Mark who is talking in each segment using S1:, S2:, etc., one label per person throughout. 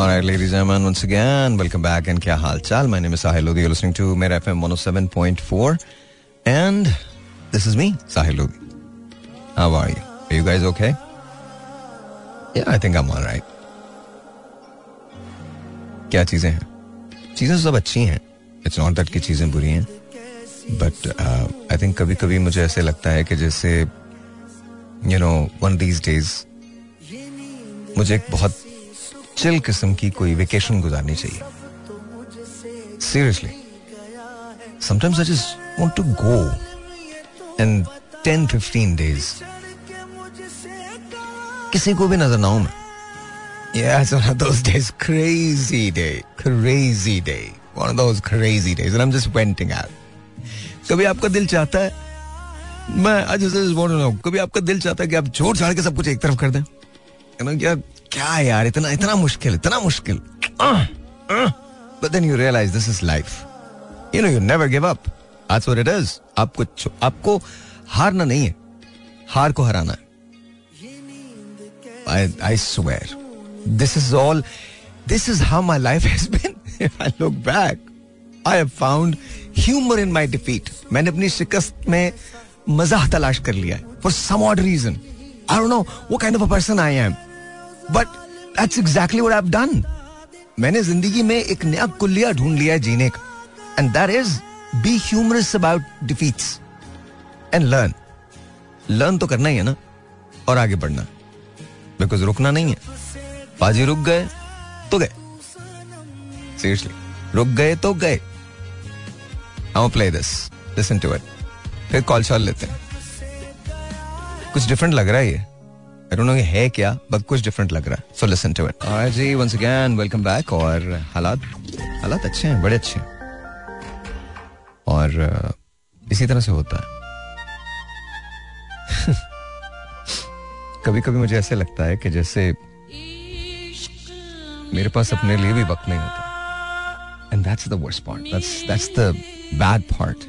S1: All right, ladies and gentlemen, once again, welcome back. And क्या हाल चाल? My name is Sahil Lodi. You're listening to Mera FM 107.4. And this is me, Sahil Lodi. How are you? Are you guys okay? Yeah, I think I'm all right. क्या चीज़ें हैं चीज़ें सब अच्छी हैं इट्स नॉट दैट की चीज़ें बुरी हैं बट आई थिंक कभी कभी मुझे ऐसे लगता है कि जैसे you know one these days मुझे एक बहुत चिल किस्म की कोई वेकेशन गुजारनी चाहिए। Seriously sometimes I just want to go in 10 15 days किसी को भी नज़र ना हूँ मैं. कभी आपका दिल चाहता है? मैं आज कभी आपका दिल चाहता है कि आप छोड़ छाड़ के सब कुछ एक तरफ़ कर दें? क्या क्या यार इतना इतना मुश्किल इतना मुश्किल but then you realise this is life you know you never give up that's what it is आपको आपको हारना नहीं है हार को हराना है I, I swear. This is all, this is how my life has been. If I look back, I have found humor in my defeat. मैंने अपनी शिकस्त में मज़ाक तलाश कर लिया है for some odd reason. I don't know what kind of a person I am. But that's exactly what I've done. मैंने ज़िंदगी में एक नया कुलिया ढूंढ लिया है जीने का। And that is be humorous about defeats and learn learn तो करना ही है ना, और आगे बढ़ना। बिकॉज़ रुकना नहीं है। बाजी रुक गए तो गए। सीरियसली रुक गए तो गए। I play this listen to it फिर कॉल शॉल लेते हैं। कुछ डिफरेंट लग रहा है ये। आई डोंट नो है क्या बट कुछ डिफरेंट लग रहा है। So listen to it alright ji once again welcome back और हालात हालात अच्छे हैं, बड़े अच्छे हैं। और इसी तरह से होता है। कभी कभी मुझे ऐसे लगता है कि जैसे मेरे पास अपने लिए भी वक्त नहीं होता। And that's the worst part that's that's the bad part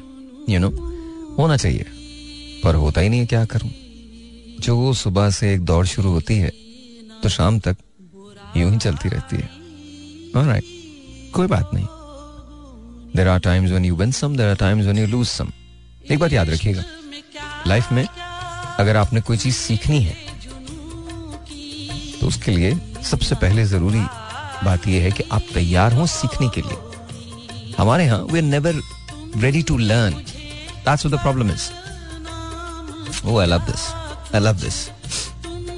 S1: you know होना चाहिए, पर होता ही नहीं है, क्या करूँ? जो सुबह से एक दौड़ शुरू होती है तो शाम तक यूँ ही चलती रहती है। ऑलराइट कोई बात नहीं। There are times when you win some there are times when you lose some एक बात याद रखिएगा लाइफ में अगर आपने कोई चीज़ सीखनी है तो उसके लिए सबसे पहले ज़रूरी बात यह है कि आप तैयार हो सीखने के लिए। हमारे यहाँ we are never ready to learn that's the problem is Oh, I love this. Love this.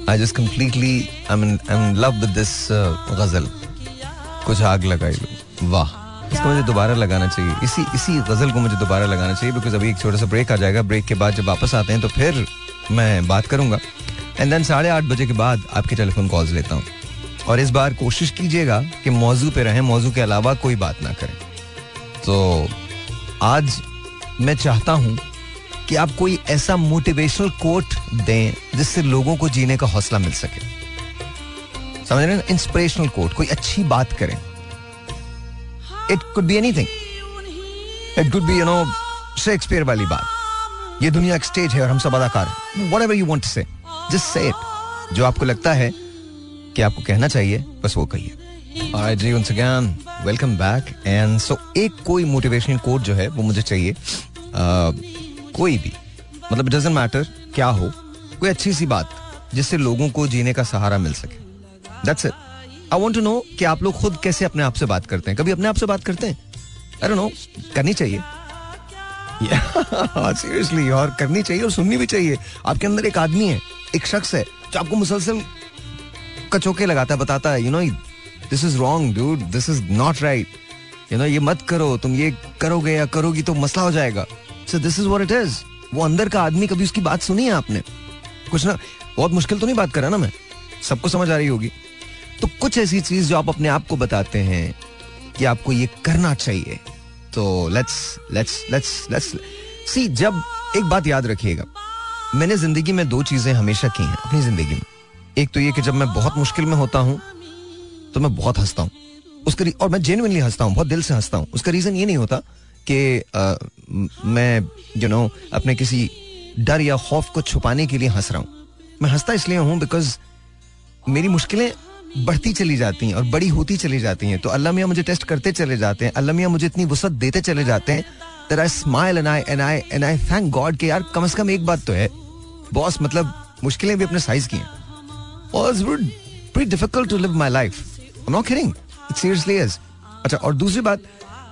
S1: I just completely, I'm in, I'm in love with this uh, गज़ल. कुछ आग लगाई लो वाह। इसको मुझे दोबारा लगाना चाहिए। इसी इसी गज़ल को मुझे दोबारा लगाना चाहिए बिकॉज़ अभी एक छोटा सा ब्रेक आ जाएगा। ब्रेक के बाद जब वापस आते हैं तो फिर मैं बात करूँगा। एंड देन साढ़े आठ बजे के बाद आपके टेलीफोन कॉल्स लेता हूँ। और इस बार कोशिश कीजिएगा कि मौजू पे रहें मौजू के अलावा कोई बात ना करें। तो आज मैं चाहता हूँ कि आप कोई ऐसा मोटिवेशनल कोट दें जिससे लोगों को जीने का हौसला मिल सके। समझ रहे इंस्पिरेशनल कोट कोई अच्छी बात करें। It could be anything it could be you know Shakespeare वाली बात। ये दुनिया एक स्टेज है और हम सब अदाकार whatever you want say just say जो आपको लगता है कि आपको कहना चाहिए बस वो कहिए। Welcome back. And so एक कोई मोटिवेशनल कोट जो है वो मुझे चाहिए। Uh, कोई भी। मतलब डजेंट मैटर क्या हो, कोई अच्छी सी बात जिससे लोगों को जीने का सहारा मिल सके। That's it I want to know कि आप लोग खुद कैसे अपने आप से बात करते हैं। कभी अपने आप से बात करते हैं? अरे नो करनी चाहिए। सीरियसली और करनी चाहिए और सुननी भी चाहिए। आपके अंदर एक आदमी है, एक शख्स है, जो आपको मुसलसल कचोके लगाता है, बताता है you know this is wrong dude this is not right you know ये मत करो, तुम ये करोगे या करोगी तो मसला हो जाएगा। So this is what it is वो अंदर का आदमी कभी उसकी बात सुनी है आपने? कुछ ना, बहुत मुश्किल तो नहीं बात करा ना मैं? सबको समझ आ रही होगी। तो कुछ ऐसी चीज़ जो आप अपने आप को बताते हैं कि आपको ये करना चाहिए। तो let's let's let's let's see जब एक बात याद रखिएगा। मैंने ज़िंदगी में दो चीज़ें हमेशा की हैं अपनी ज़िंदगी में। एक तो ये कि जब मैं बहुत मुश्किल में होता हूँ तो मैं बहुत हंसता हूँ। उसका और मैं जेनुअनली हंसता हूँ, बहुत दिल से हंसता हूँ। उसका रीजन ये नहीं होता कि मैं यू नो अपने किसी डर या खौफ को छुपाने के लिए हंस रहा हूँ। मैं हंसता इसलिए हूँ बिकॉज़ मेरी मुश्किलें बढ़ती चली जाती हैं और बड़ी होती चली जाती हैं। तो अल्लाह मियाँ मुझे टेस्ट करते चले जाते हैं। अल्लाह मियाँ मुझे इतनी वसत देते चले जाते हैं that I smile and I and I and I thank God कि यार कम से कम एक बात तो है। बॉस मतलब मुश्किलें भी अपने साइज़ की हैं। Live my life I'm not kidding it seriously अच्छा और दूसरी बात,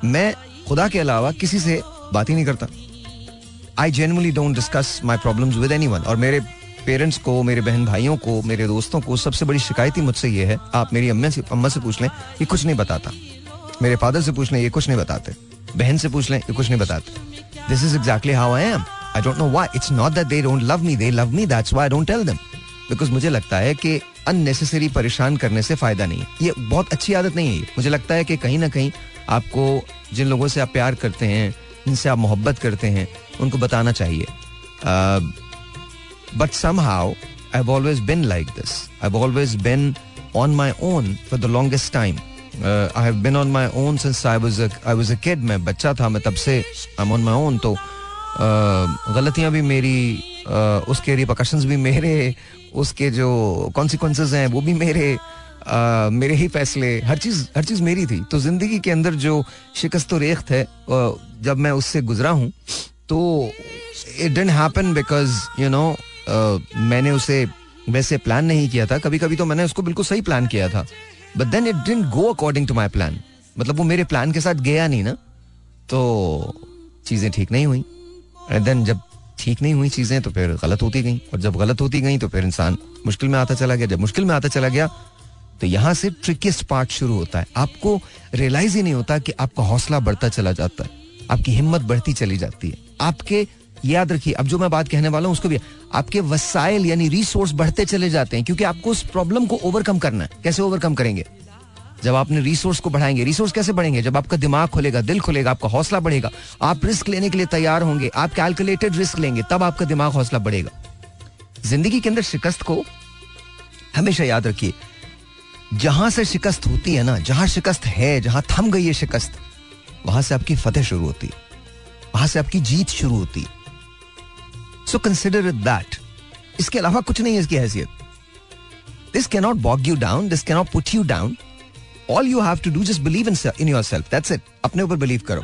S1: मैं खुदा के अलावा किसी से बात ही नहीं करता। I genuinely don't discuss my problem with any और मेरे पेरेंट्स को, मेरे बहन भाइयों को, मेरे दोस्तों को सबसे बड़ी शिकायत ही मुझसे ये है, आप मेरी अम्मा से अम्मा से पूछ लें, ये कुछ नहीं बताता। मेरे फादर से पूछ लें, ये कुछ नहीं बताते। बहन से पूछ लें, ये कुछ नहीं बताते। This is exactly how I am I don't know why it's not that they don't love me they love me that's I don't tell them because मुझे लगता है कि अननेसेसरी परेशान करने से फ़ायदा नहीं है। ये बहुत अच्छी आदत नहीं है मुझे लगता है कि कहीं ना कहीं आपको जिन लोगों से आप प्यार करते हैं जिनसे आप मोहब्बत करते हैं उनको बताना चाहिए। But somehow I always been like this I always been on my own for the longest time I have been on my own since I was I was a kid मैं बच्चा था मैं तब से I am on my own तो uh, गलतियाँ भी मेरी uh, उसके रिपोकशंस भी मेरे उसके जो कॉन्सिक्वेंसेज हैं वो भी मेरे मेरे ही फैसले, हर चीज़ हर चीज़ मेरी थी। तो ज़िंदगी के अंदर जो शिकस्त रेख्त है जब मैं उससे गुजरा हूँ तो it didn't happen because you know मैंने उसे वैसे प्लान नहीं किया था। कभी कभी तो मैंने उसको बिल्कुल सही प्लान किया था। But then it didn't go according to my plan मतलब वो मेरे प्लान के साथ गया नहीं ना तो चीज़ें ठीक नहीं हुई। एंड देन जब ठीक नहीं हुई चीज़ें तो फिर गलत होती गई। और जब गलत होती गई तो फिर इंसान मुश्किल में आता चला गया। जब मुश्किल में आता चला गया तो यहाँ से ट्रिकियस्ट पार्ट शुरू होता है। आपको रियलाइज़ ही नहीं होता कि आपका हौसला बढ़ता चला जाता है। आपकी हिम्मत बढ़ती चली जाती है। आपके, याद रखिए, अब जो मैं बात कहने वाला हूँ, उसको भी, आपके वसाइल यानी रिसोर्स बढ़ते चले जाते हैं, क्योंकि आपको उस प्रॉब्लम को ओवरकम करना है। कैसे ओवरकम करेंगे? जब आपने रिसोर्स को बढ़ाएँगे रिसोर्स कैसे बढ़ेंगे? जब आपका दिमाग खुलेगा, दिल खुलेगा, आपका हौसला बढ़ेगा, आप रिस्क लेने के लिए तैयार होंगे, आप कैलकुलेटेड रिस्क लेंगे, तब आपका दिमाग हौसला बढ़ेगा। ज़िंदगी के अंदर शिकस्त को हमेशा याद रखिए जहाँ से शिकस्त होती है ना, जहाँ शिकस्त है, जहाँ थम गई है शिकस्त, वहाँ से आपकी फतेह शुरू होती है, वहाँ से आपकी जीत शुरू होती सो कंसिडर इट दैट इसके अलावा कुछ नहीं है इसकी हैसियत। This can not bog you down this can not put you down all you have to do just believe in in your self that's it अपने ऊपर बिलीव करो।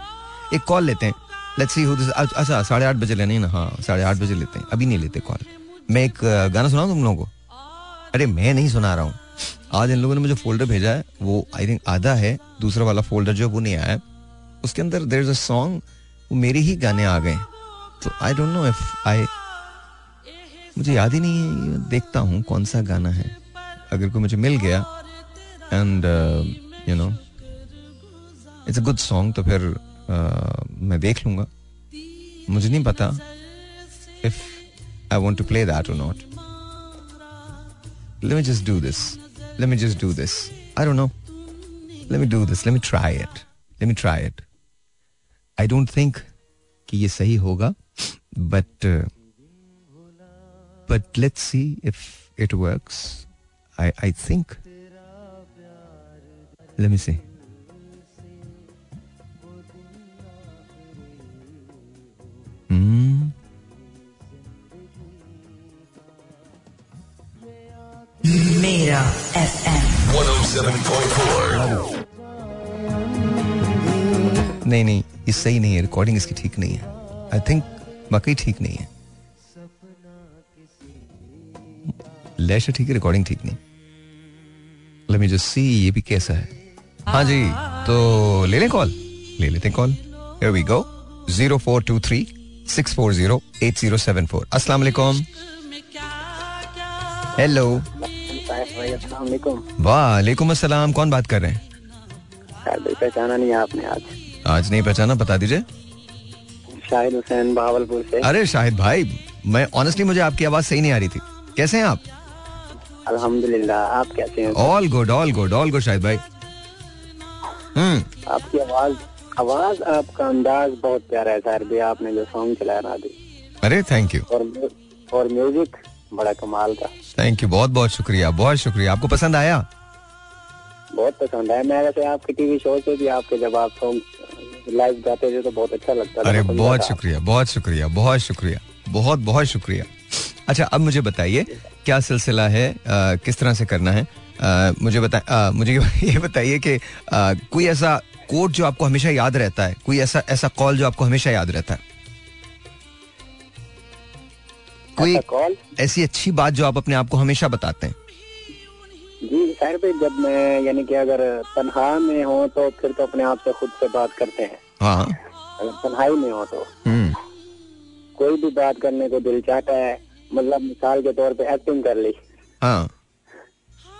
S1: एक कॉल लेते हैं। लेट्स सी अच्छा साढ़े आठ बजे लेने ना? हाँ साढ़े आठ बजे लेते हैं। अभी नहीं लेते कॉल मैं एक गाना सुनाऊं तुम लोगों को? अरे, मैं नहीं सुना रहा हूँ। आज इन लोगों ने मुझे फोल्डर भेजा है वो आई थिंक आधा है दूसरा वाला फोल्डर जो वो नहीं आया उसके अंदर देर इज़ अ सॉन्ग वो मेरे ही गाने आ गए। तो I don't know if I मुझे याद ही नहीं है देखता हूँ कौन सा गाना है। अगर कोई मुझे मिल गया and you know it's a good song तो फिर uh, मैं देख लूँगा। मुझे नहीं पता if I want to play that और not let me just do this. Let me just do this. I don't know. Let me do this. Let me try it. Let me try it. I don't think कि ये सही होगा but uh, but let's see if it works. I I think. Let me see.
S2: 107.4.
S1: नहीं नहीं, ये सही नहीं है रिकॉर्डिंग इसकी ठीक नहीं है। आई थिंक वाकई ठीक नहीं है। लैश ठीक है रिकॉर्डिंग ठीक नहीं। लेट मी जस्ट सी ये भी कैसा है। हाँ जी तो ले लें कॉल ले लेते हैं call here we go zero four two three six four zero eight zero seven four अस्सलाम वालेकुम हेलो वालेकुम अस्सलाम। कौन बात कर रहे हैं?
S3: पहचाना नहीं आपने आज।
S1: आज नहीं पहचाना बता दीजिए।
S3: शाहिद हुसैन भावलपुर से।
S1: अरे शाहिद भाई मैं ऑनेस्टली मुझे आपकी आवाज़ सही नहीं आ रही थी। कैसे हैं आप?
S3: अल्हम्दुलिल्लाह आप कैसे हैं?
S1: All good all good all good Shahid भाई। हम्म।
S3: आपकी आवाज़ आवाज़ आपका अंदाज बहुत प्यारा है सर भी आपने जो सॉन्ग चलाया ना अभी
S1: अरे थैंक यू
S3: और और म्यूज़िक बड़ा कमाल का।
S1: थैंक यू बहुत बहुत शुक्रिया बहुत शुक्रिया। आपको पसंद आया?
S3: बहुत पसंद आया। मैं वैसे आपके टीवी शो से भी आपके जब आप लाइव गाते थे तो बहुत अच्छा लगता
S1: अरे बहुत शुक्रिया बहुत शुक्रिया बहुत शुक्रिया बहुत बहुत शुक्रिया। अच्छा अब मुझे बताइए क्या सिलसिला है? अ, किस तरह से करना है? आ, मुझे बता आ, मुझे ये बताइए कि कोई ऐसा कोड जो आपको हमेशा याद रहता है कोई ऐसा ऐसा कॉल जो आपको हमेशा याद रहता है? कोई
S3: ऐसी
S1: अच्छी बात जो आप अपने आप को हमेशा बताते हैं।
S3: जी सर पे जब मैं यानी कि अगर तनहा में हो तो फिर तो अपने आप से खुद से बात करते हैं।
S1: हाँ।
S3: अगर तन्हाई में हो तो।
S1: हम्म।
S3: कोई भी बात करने को दिल चाहता है मतलब मिसाल के तौर पे एक्टिंग कर ली।
S1: हाँ।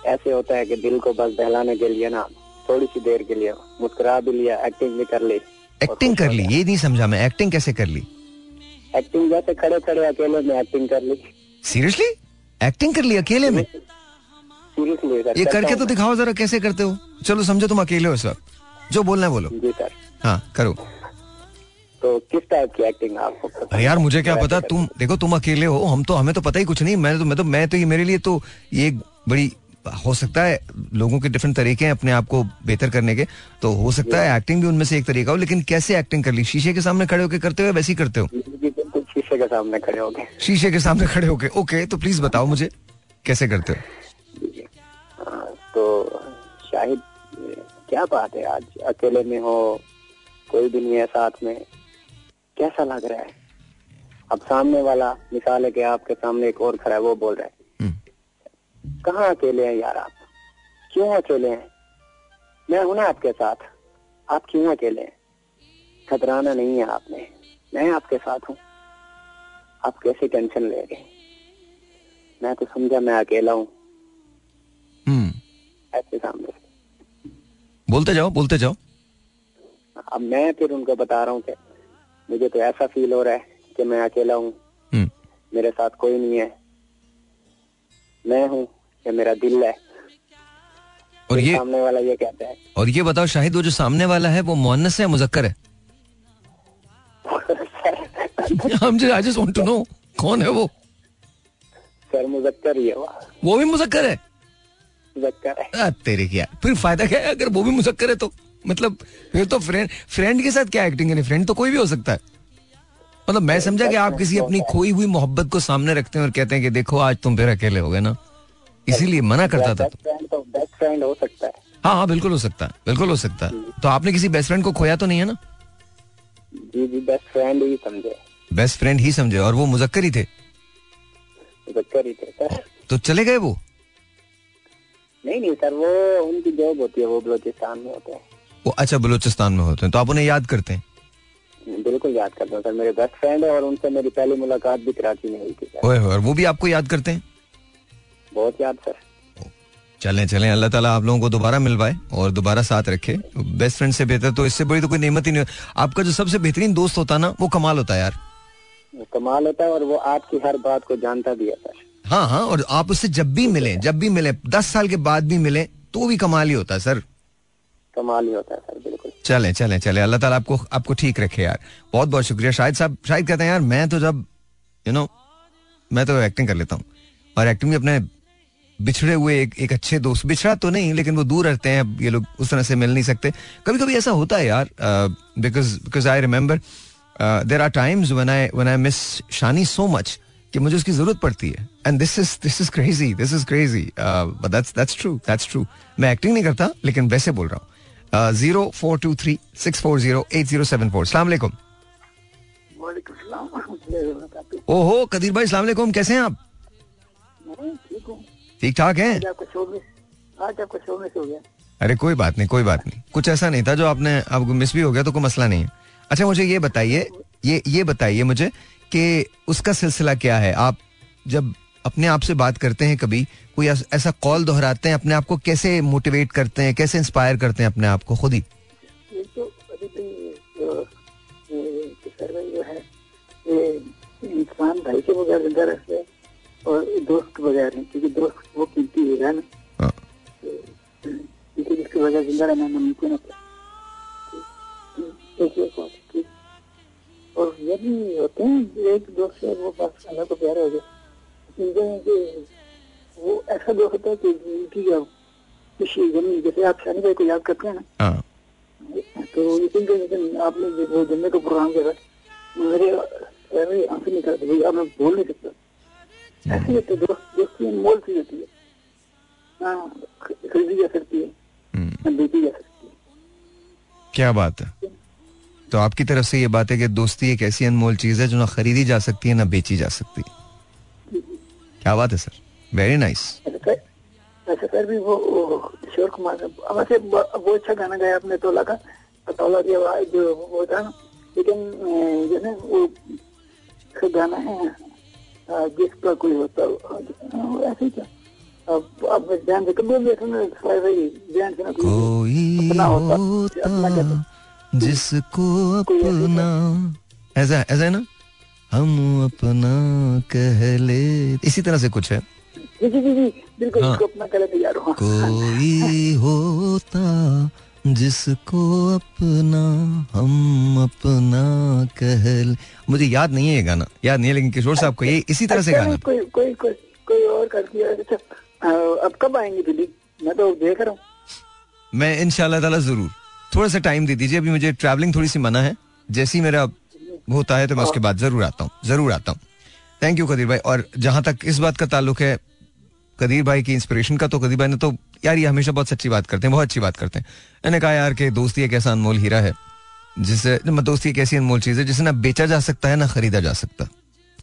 S3: ऐसे होता है कि दिल को बस बहलाने के लिए ना थोड़ी सी देर के लिए मुस्कुरा भी लिया एक्टिंग भी कर ली।
S1: एक्टिंग कर ली ये नहीं समझा मैं एक्टिंग कैसे कर ली?
S3: एक्टिंग जैसे खड़े खड़े अकेले में एक्टिंग कर ली।
S1: सीरियसली एक्टिंग कर ली अकेले में?
S3: सीरियसली सर
S1: ये करके तो दिखाओ जरा कैसे करते हो। चलो समझो तुम अकेले हो इस वक्त। जो बोलना है बोलो।
S3: जी सर
S1: हाँ करो।
S3: तो किस टाइप की एक्टिंग आपको
S1: अरे यार मुझे क्या पता? तुम देखो तुम अकेले हो हम तो हमें तो पता ही कुछ नहीं। मैं तो मैं तो मैं तो ये मेरे लिए तो ये बड़ी हो सकता है लोगों के डिफरेंट तरीके हैं अपने आप को बेहतर करने के। तो हो सकता है एक्टिंग भी उनमें से एक तरीका हो लेकिन कैसे एक्टिंग कर ली? शीशे के सामने खड़े होकर करते हो वैसे ही करते हो?
S3: शीशे के सामने खड़े हो गए
S1: शीशे के सामने खड़े होके। ओके तो प्लीज़ बताओ मुझे कैसे करते हो?
S3: हाँ, तो शाहिद क्या बात है आज? अकेले में हो कोई भी नहीं है साथ में। कैसा लग रहा है? अब सामने वाला मिसाल है कि आपके सामने एक और खड़ा है वो बोल रहा है
S1: हम्म,
S3: कहाँ अकेले हैं यार आप? क्यों अकेले हैं? मैं हूँ ना आपके साथ। आप क्यों अकेले हैं? खतराना नहीं है आपने। मैं आपके साथ हूँ। आप कैसे टेंशन ले रहे हैं? मैं तो समझा मैं अकेला हूँ।
S1: हम्म।
S3: ऐसे सामने।
S1: बोलते जाओ बोलते जाओ।
S3: अब मैं फिर उनको बता रहा हूँ कि मुझे तो ऐसा फील हो रहा है कि मैं अकेला हूँ।
S1: हम्म,
S3: मेरे साथ कोई नहीं है। मैं हूँ या मेरा दिल है।
S1: और ये
S3: सामने वाला ये कहता है।
S1: और ये बताओ शाहिद वो जो सामने वाला है वो मोहनस है मुजक्कर है? I just want to know कौन है वो?
S3: सर मुजक्कर ही है वो।
S1: भी मुजक्कर है?
S3: मुजक्कर है।
S1: तेरे क्या? फिर फ़ायदा क्या है? अगर वो भी मुजक्कर है तो मतलब फिर तो फ्रेंड फ्रेंड के साथ क्या एक्टिंग करें फ्रेंड तो कोई भी हो सकता है। मतलब मैं समझा कि आप किसी अपनी खोई हुई मोहब्बत को सामने रखते हैं और कहते हैं कि देखो आज तुम फिर अकेले हो गए ना। इसीलिए मना करता था
S3: तो बेस्ट फ्रेंड हो सकता है।
S1: हाँ हाँ बिल्कुल हो सकता है बिल्कुल हो सकता है। तो आपने किसी बेस्ट फ्रेंड को खोया तो नहीं है ना?
S3: जी जी बेस्ट फ्रेंड ही समझे।
S1: बेस्ट फ्रेंड ही समझे और वो मुजक्कर ही थे।
S3: मुजक्कर ही थे सर।
S1: तो चले गए वो?
S3: नहीं नहीं सर वो उनकी जॉब होती है वो बलोचिस्तान में होते हैं।
S1: वो अच्छा बलूचिस्तान में होते हैं तो आप उन्हें याद करते हैं?
S3: बिल्कुल याद करता हूँ सर मेरे बेस्ट फ्रेंड है और उनसे मेरी पहली मुलाकात भी कराची में हुई थी
S1: ओए और वो भी आपको याद करते हैं?
S3: बहुत याद सर।
S1: चलें चलें अल्लाह ताला आप लोगों को दोबारा मिलवाए और दोबारा साथ रखे। बेस्ट फ्रेंड से बेहतर तो इससे बड़ी तो कोई नेमत ही नहीं आपका जो सबसे बेहतरीन दोस्त होता है ना वो कमाल होता है यार।
S3: कमाल होता है और वो आपकी हर बात को जानता भी है। सर
S1: हाँ हाँ और आप उससे जब भी मिले जब भी मिले दस साल के बाद भी मिले तो भी कमाल ही होता है सर।
S3: कमाल ही होता है सर बिल्कुल।
S1: चले चले चले। अल्लाह ताला आपको आपको ठीक रखे यार। बहुत बहुत शुक्रिया। शायद साहब शायद कहते हैं यार मैं तो जब यू नो मैं तो एक्टिंग कर लेता हूँ। और एक्टिंग भी अपने बिछड़े हुए एक, एक अच्छे दोस्त बिछड़ा तो नहीं लेकिन वो दूर रहते हैं ये लोग उस तरह से मिल नहीं सकते। कभी कभी ऐसा होता है यार because because I remember there are times when I when I miss Shani so much कि मुझे उसकी ज़रूरत पड़ती है। And this is this is crazy this is crazy but that's that's true that's true मैं एक्टिंग नहीं करता, लेकिन वैसे बोल रहा हूँ। Zero four two three six four zero eight zero seven four सलाम अलैकुम। ओहो, कदीर भाई, सलाम अलैकुम, कैसे हैं आप?
S3: ठीक
S1: ठाक हैं? अरे कोई बात नहीं, कोई बात नहीं। कुछ ऐसा नहीं था जो आपने आपको मिस भी हो गया तो कोई मसला नहीं है। अच्छा मुझे ये बताइए ये ये बताइए मुझे कि उसका सिलसिला क्या है? आप जब अपने आप से बात करते हैं कभी कोई ऐसा कॉल दोहराते हैं अपने आप को कैसे मोटिवेट करते हैं कैसे इंस्पायर करते हैं अपने आप को खुद ही?
S3: तो अभी तो जो है ये इंसान भाई के बगैर ज़िंदा रहते हैं और दोस्त के बगैर क्योंकि दोस्त वो कीमती है। ना क्योंकि जिसके बगैर ज़िंदा रहना नामुमकिन होता है। बात ठीक और भी होते हैं। एक दोस्त है वो बस को प्यारा हो गया। कि वो ऐसा दोस्त होता है कि उनकी खुशी जैसे आप शानी भाई को याद करते हैं ना
S1: हाँ,
S3: तो आपने वो का प्रोग्राम किया मेरे मेरे आँसू निकल भाई अब मैं बोल नहीं सकता। ऐसे ही होते दोस्त दोस्ती अनमोल चीज़ होती है। हाँ खरीदी जा सकती है
S1: हम्म,
S3: बेची जा सकती है।
S1: क्या बात है। तो आपकी तरफ़ से ये बात है कि दोस्ती एक ऐसी अनमोल चीज़ है जो ना खरीदी जा सकती है ना बेची जा सकती। क्या बात है सर? वेरी नाइस
S3: ऐसे सर सर भी वो, किशोर कुमार वैसे वो अच्छा गाना गाया अपने तोला का तोला की आवाज़ जो वो था ना लेकिन जो है वो गाना है जिसका कोई होता हो, ऐसे ही था। अब ध्यान से कभी ना कोई होता
S1: जिसको अपना ऐसा ऐसा है ना? हम अपना कह ले। इसी तरह से कुछ है?
S3: बिल्कुल
S1: हाँ।
S3: अपना तैयार
S1: कोई होता जिसको अपना हम अपना कह ले। मुझे याद नहीं है ये गाना याद नहीं है लेकिन किशोर साहब को ये इसी तरह से
S3: अच्छा,
S1: गाना।
S3: कोई कोई कोई कोई और कर दिया अच्छा अब कब आएँगे दिल्ली मैं तो देख रहा हूँ।
S1: मैं इंशाल्लाह ताला ज़रूर। थोड़ा सा टाइम दे दीजिए, अभी मुझे ट्रैवलिंग थोड़ी सी मना है। जैसे ही मेरा होता है तो मैं उसके बाद ज़रूर आता हूँ, ज़रूर आता हूँ। थैंक यू कदीर भाई। और जहाँ तक इस बात का ताल्लुक है, कदीर भाई की इंस्पिरेशन का तो कदीर भाई ने तो यार, ये हमेशा बहुत सच्ची बात करते हैं, बहुत अच्छी बात करते हैं। मैंने कहा, यार, कि दोस्ती एक ऐसा अनमोल हीरा है जिसे दोस्ती एक ऐसी अनमोल चीज़ है, जिसे ना बेचा जा सकता है, ना खरीदा जा सकता।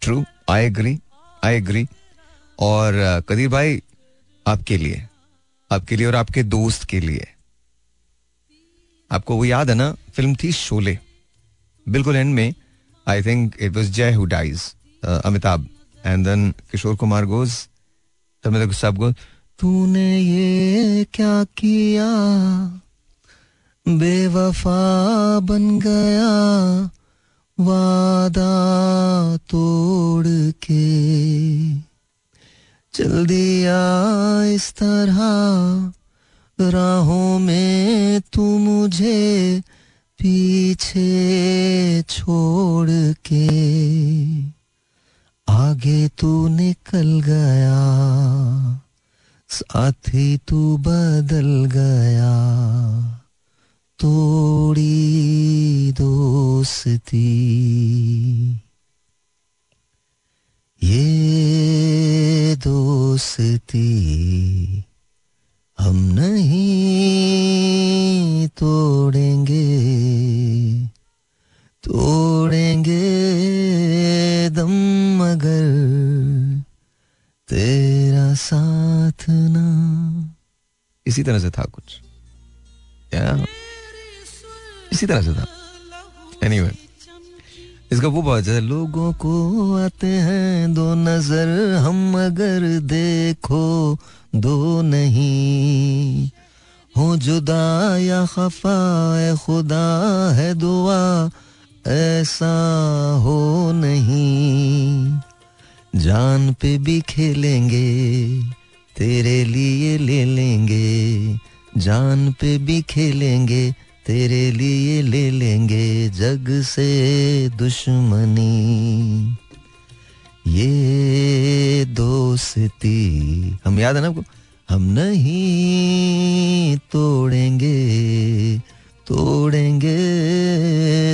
S1: True I agree I agree और, कदीर भाई, आपके लिए आपके लिए और आपके दोस्त के लिए। आपको वो याद है ना, फ़िल्म थी शोले। बिल्कुल एंड में I think it was Jai who dies Amitabh and then Kishore Kumar goes Tamil साहब गोज तूने ये क्या किया बेवफा बन गया वादा तोड़ के चल दिया इस तरह राहों में तू मुझे पीछे छोड़ के। आगे तू निकल गया, साथी तू बदल गया। तोड़ी दोस्ती। ये दोस्ती। हम नहीं तोड़ेंगे तोड़ेंगे दम मगर तेरा साथ ना। इसी तरह से था कुछ। या इसी तरह से था। एनीवे anyway, इसका वो बहुत है, लोगों को आते हैं दो नज़र, हम अगर देखो दो नहीं। हो जुदा या खफा, ए खुदा है दुआ, ऐसा हो नहीं। जान पे भी खेलेंगे, तेरे लिए ले लेंगे, जान पे भी खेलेंगे तेरे लिए ले लेंगे जग से दुश्मनी। ये दोस्ती, हम याद है ना आपको? हम नहीं तोड़ेंगे तोड़ेंगे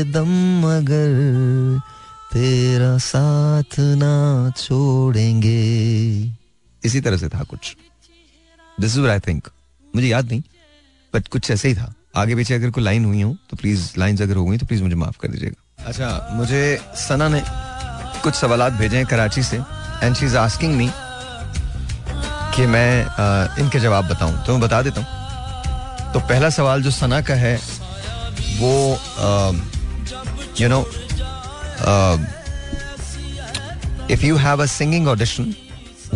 S1: दम मगर तेरा साथ ना छोड़ेंगे। इसी तरह से था कुछ। दिस इज़ आई थिंक मुझे याद नहीं बट कुछ ऐसे ही था। आगे पीछे अगर कोई लाइन हुई हो तो प्लीज़ लाइन अगर हो गई तो प्लीज़ मुझे माफ़ कर दीजिएगा। अच्छा मुझे सना ने कुछ सवाल भेजे हैं कराची से and she is asking me कि मैं अ, इनके जवाब बताऊँ। तो मैं बता देता हूँ। तो पहला सवाल जो सना का है वो you know if you have a singing audition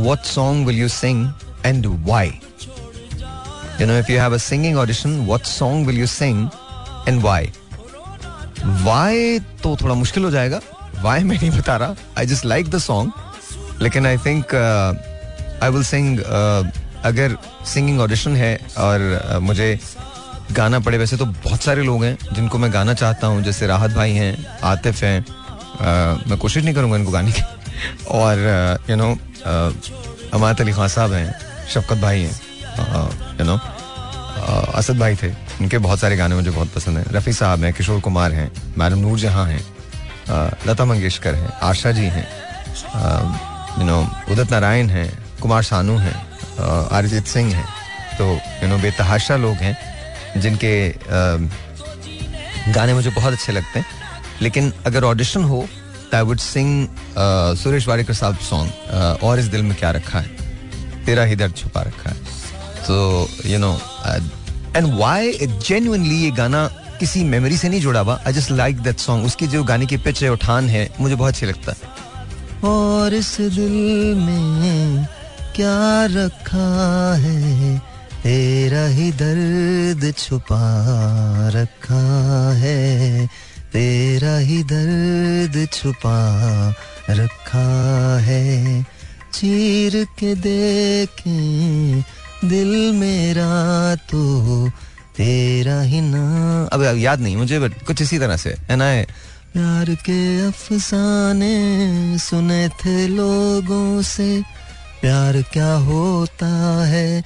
S1: what song will you sing and why? You know if you have a singing audition what song will you sing and why? Why तो थोड़ा मुश्किल हो जाएगा। Why मैं नहीं बता रहा। I just like the song लेकिन I think I will sing अगर सिंगिंग ऑडिशन है और uh, मुझे गाना पड़े वैसे तो बहुत सारे लोग हैं जिनको मैं गाना चाहता हूँ जैसे राहत भाई हैं आतिफ हैं uh, मैं कोशिश नहीं करूँगा इनको गाने की। और यू नो अमात अली खान साहब हैं शफकत भाई हैं। यू नो असद भाई थे उनके बहुत सारे गाने मुझे बहुत पसंद हैं रफ़ी साहब हैं किशोर कुमार हैं मैडम नूर जहाँ हैं लता मंगेशकर हैं आशा जी हैं यू नो उदित नारायण हैं कुमार सानू हैं अरिजीत सिंह हैं तो यू नो बेतहाशा लोग हैं जिनके गाने मुझे बहुत अच्छे लगते हैं लेकिन अगर ऑडिशन हो I would sing Suresh Wadkar साहब सॉन्ग और इस दिल में क्या रखा है तेरा ही दर्द छुपा रखा है तो you know and why genuinely ये गाना किसी मेमोरी से नहीं जुड़ा हुआ? I just like that song उसकी जो गाने की पिच है, उठान है, मुझे बहुत अच्छी लगता है। और इस दिल में क्या रखा है? तेरा ही दर्द छुपा रखा है। तेरा ही दर्द छुपा रखा है। चीर के देखें दिल मेरा तो तेरा ही ना। अब याद नहीं, मुझे बट कुछ इसी तरह से, है ना प्यार के अफसाने सुने थे लोगों से, प्यार क्या होता है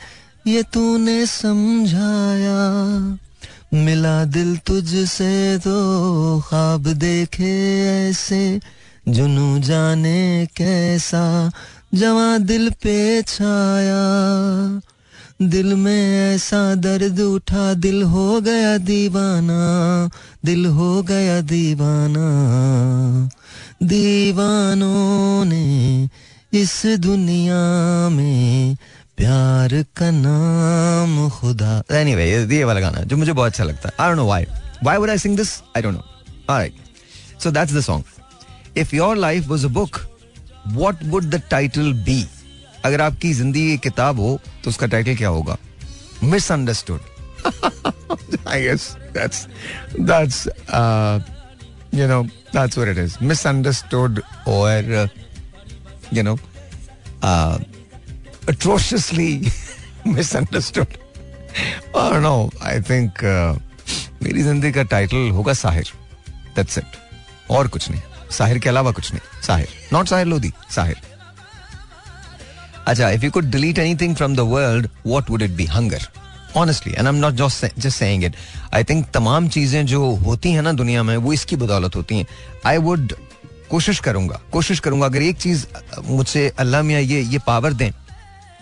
S1: ये तूने समझाया? मिला दिल तुझसे तो ख्वाब देखे ऐसे, जुनू जाने कैसा, जवा दिल पे छाया। दिल में ऐसा दर्द उठा दिल हो गया दीवाना दिल हो गया दीवाना। दीवानों ने इस दुनिया में प्यार का नाम खुदा। Anyway, ये वाला गाना जो मुझे बहुत अच्छा लगता है। I don't know why why would I sing this I don't know alright so that's the song if your life was a book what would the title be अगर आपकी ज़िंदगी किताब हो तो उसका टाइटल क्या होगा? Misunderstood I guess that's that's that's what it is. Misunderstood or uh, you know uh, atrociously misunderstood. Uh, मेरी ज़िंदगी का टाइटल होगा साहिर. दैट्स इट और कुछ नहीं. साहिर के अलावा कुछ नहीं. साहिर. नॉट साहिर लोधी. साहिर. अच्छा if you could delete anything from the world what would it be hunger honestly and I am not just just saying it I think तमाम चीज़ें जो होती हैं ना दुनिया में वो इसकी बदौलत होती हैं आई वुड कोशिश करूँगा कोशिश करूँगा अगर एक चीज़ मुझसे अल्लाह मियाँ ये ये पावर दें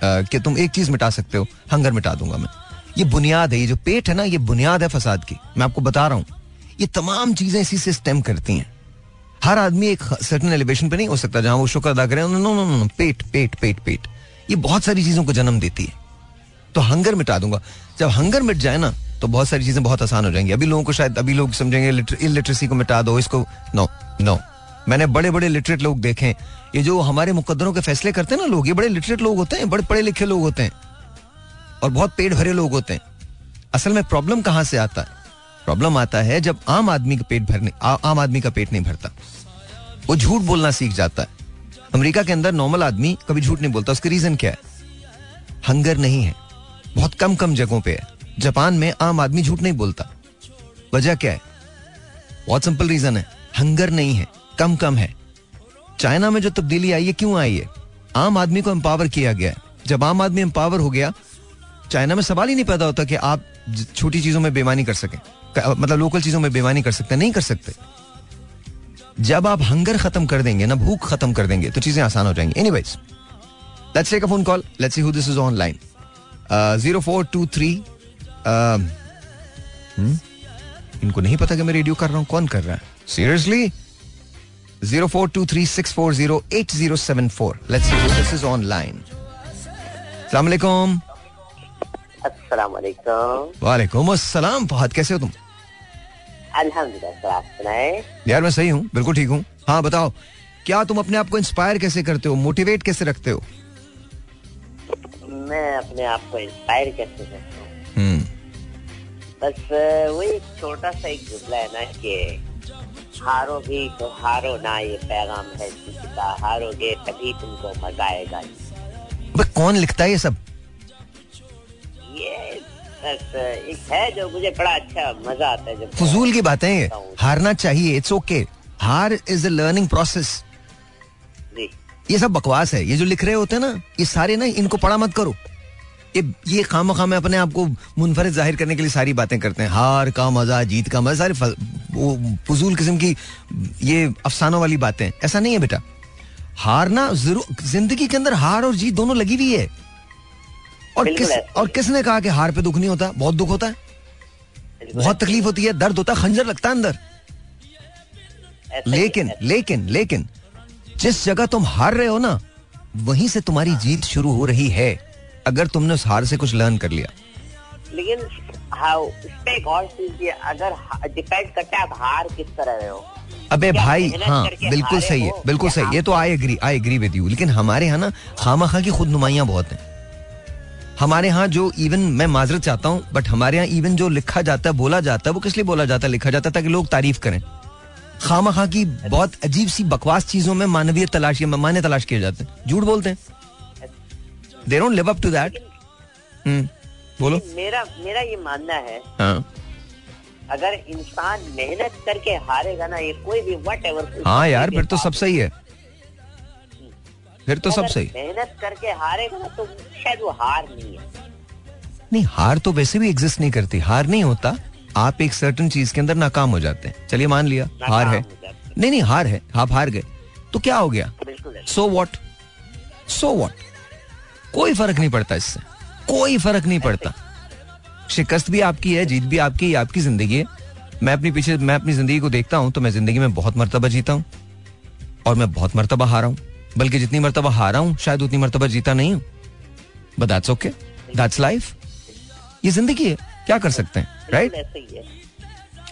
S1: कि तुम एक चीज़ मिटा सकते हो हंगर मिटा दूँगा मैं ये बुनियाद है ये जो पेट है ना ये बुनियाद है फसाद की मैं आपको बता रहा हूँ ये तमाम चीज़ें इसी से स्टेम करती हैं हर आदमी एक सर्टन एलिवेशन पे नहीं हो सकता जहाँ वो शुक्र अदा करे। नो नो नो पेट पेट पेट पेट। ये बहुत सारी चीज़ों को जन्म देती है। तो हंगर मिटा दूँगा। जब हंगर मिट जाए ना तो बहुत सारी चीज़ें बहुत आसान हो जाएँगी। अभी लोगों को शायद, अभी लोग समझेंगे इलिटरेसी को मिटा दो, इसको नो नो मैंने बड़े बड़े लिटरेट लोग देखे ये जो हमारे मुकदरों के फैसले करते हैं ना लोग, ये बड़े लिटरेट लोग होते हैं, बड़े पढ़े लिखे लोग होते हैं। और बहुत पेट भरे लोग होते हैं। असल में प्रॉब्लम कहाँ से आता है? प्रॉब्लम आता है जब आम आदमी का पेट भरने आ, आम आदमी का पेट नहीं भरता। वो झूठ बोलना सीख जाता है। अमेरिका के अंदर नॉर्मल आदमी कभी झूठ नहीं बोलता उसका रीजन क्या है? हंगर नहीं है। बहुत कम कम जगहों पे है। जापान में आम आदमी झूठ नहीं बोलता। वजह क्या है? बहुत सिंपल रीजन है। हंगर नहीं है। कम कम है। चाइना में जो तब्दीली आई है क्यों आई है? आम आदमी को एम्पावर किया गया है। जब आम आदमी एम्पावर हो गया चाइना में सवाल ही नहीं पैदा होता कि आप छोटी चीज़ों में बेमानी कर सकें। मतलब लोकल चीज़ों में बेमानी कर सकते हैं, नहीं कर सकते। जब आप हंगर खत्म कर देंगे ना, भूख खत्म कर देंगे तो चीज़ें आसान हो जाएँगी। Anyways let's take a phone call let's see who this is online zero four two three इनको नहीं पता कि मैं रेडियो कर रहा हूँ, कौन कर रहा है? Seriously zero four two three six four zero eight zero seven four let's see who this is online सलाम अलैकुम
S2: अस्सलाम वालेकुम
S1: अस्सलाम फहद कैसे हो तुम?
S2: अल्हम्दुलिल्लाह
S1: यार मैं सही हूँ बिल्कुल ठीक हूँ। हाँ बताओ क्या तुम अपने आप को इंस्पायर कैसे करते हो? मोटिवेट कैसे रखते हो?
S2: मैं अपने आप को इंस्पायर कैसे करता हूँ?
S1: हम्म।
S2: बस वही छोटा सा एक जुमला है ना कि हारो भी तो हारो ना ये पैगाम है हारोगे तभी तुमको मज़ा आएगा।
S1: कौन लिखता है ये सब?
S2: ये बस एक है जो मुझे बड़ा अच्छा मज़ा आता है जब
S1: फजूल की बातें हैं। ये हारना चाहिए इट्स ओके हार इज़ अ लर्निंग प्रोसेस ये सब बकवास है। ये जो लिख रहे होते हैं ना ये सारे ना इनको पढ़ा मत करो। ये ये खाम खाम अपने आप को मुनफरद ज़ाहिर करने के लिए सारी बातें करते हैं। हार का मज़ा जीत का मज़ा सारे वो फजूल किस्म की ये अफसानों वाली बातें। ऐसा नहीं है बेटा। हारना ज़रूर ज़िंदगी के अंदर हार और जीत दोनों लगी हुई है। और किस और किसने कहा कि हार पे दुख नहीं होता? बहुत दुख होता है। बहुत तकलीफ़ होती है दर्द होता है खंजर लगता है अंदर।
S2: ही है,
S1: लेकिन लेकिन लेकिन जिस जगह तुम हार रहे हो ना वहीं से तुम्हारी जीत शुरू हो रही है अगर तुमने उस हार से कुछ लर्न कर लिया।
S2: लेकिन हाँ एक और चीज़ ये अगर डिपेंड करता है आप हार किस तरह रहे हो।
S1: अबे भाई हाँ बिल्कुल सही है बिल्कुल सही ये तो I agree I agree with you लेकिन हमारे यहाँ ना खामा खा की खुद नुमाइयाँ बहुत हैं। हमारे यहाँ जो इवन मैं माजरत चाहता हूँ बट हमारे यहाँ इवन जो लिखा जाता है बोला जाता है वो किस लिए बोला जाता है? लिखा जाता है ताकि लोग तारीफ़ करें। खामा खा की बहुत अजीब सी बकवास चीज़ों में मानवीय तलाश माने तलाश किए जाते हैं। झूठ बोलते हैं। They don't live up to that बोलो।
S2: मेरा मेरा ये मानना है
S1: हाँ।
S2: अगर इंसान मेहनत करके हारेगा ना ये कोई भी वट एवर
S1: हाँ यार फिर तो सब सही है। फिर तो सब सही।
S2: मेहनत करके हारेगा ना तो शायद वो हार नहीं है।
S1: नहीं हार तो वैसे भी एग्जिस्ट नहीं करती। हार नहीं होता। आप एक सर्टन चीज़ के अंदर नाकाम हो जाते हैं। चलिए मान लिया हार है।
S2: हो
S1: नहीं नहीं हार है। आप हार गए। तो क्या हो गया? सो वॉट सो वॉट कोई फ़र्क नहीं पड़ता इससे। कोई फ़र्क नहीं पड़ता। शिकस्त भी आपकी है जीत भी आपकी आपकी ज़िंदगी है। मैं अपनी पीछे मैं अपनी ज़िंदगी को देखता हूँ तो मैं ज़िंदगी में बहुत मरतबा जीता हूँ। और मैं बहुत मरतबा हारा हूँ। बल्कि जितनी मरतबा हारा हूँ शायद उतनी मरतबा जीता नहीं हूँ। But that's okay that's life ये ज़िंदगी है। क्या कर सकते हैं राइट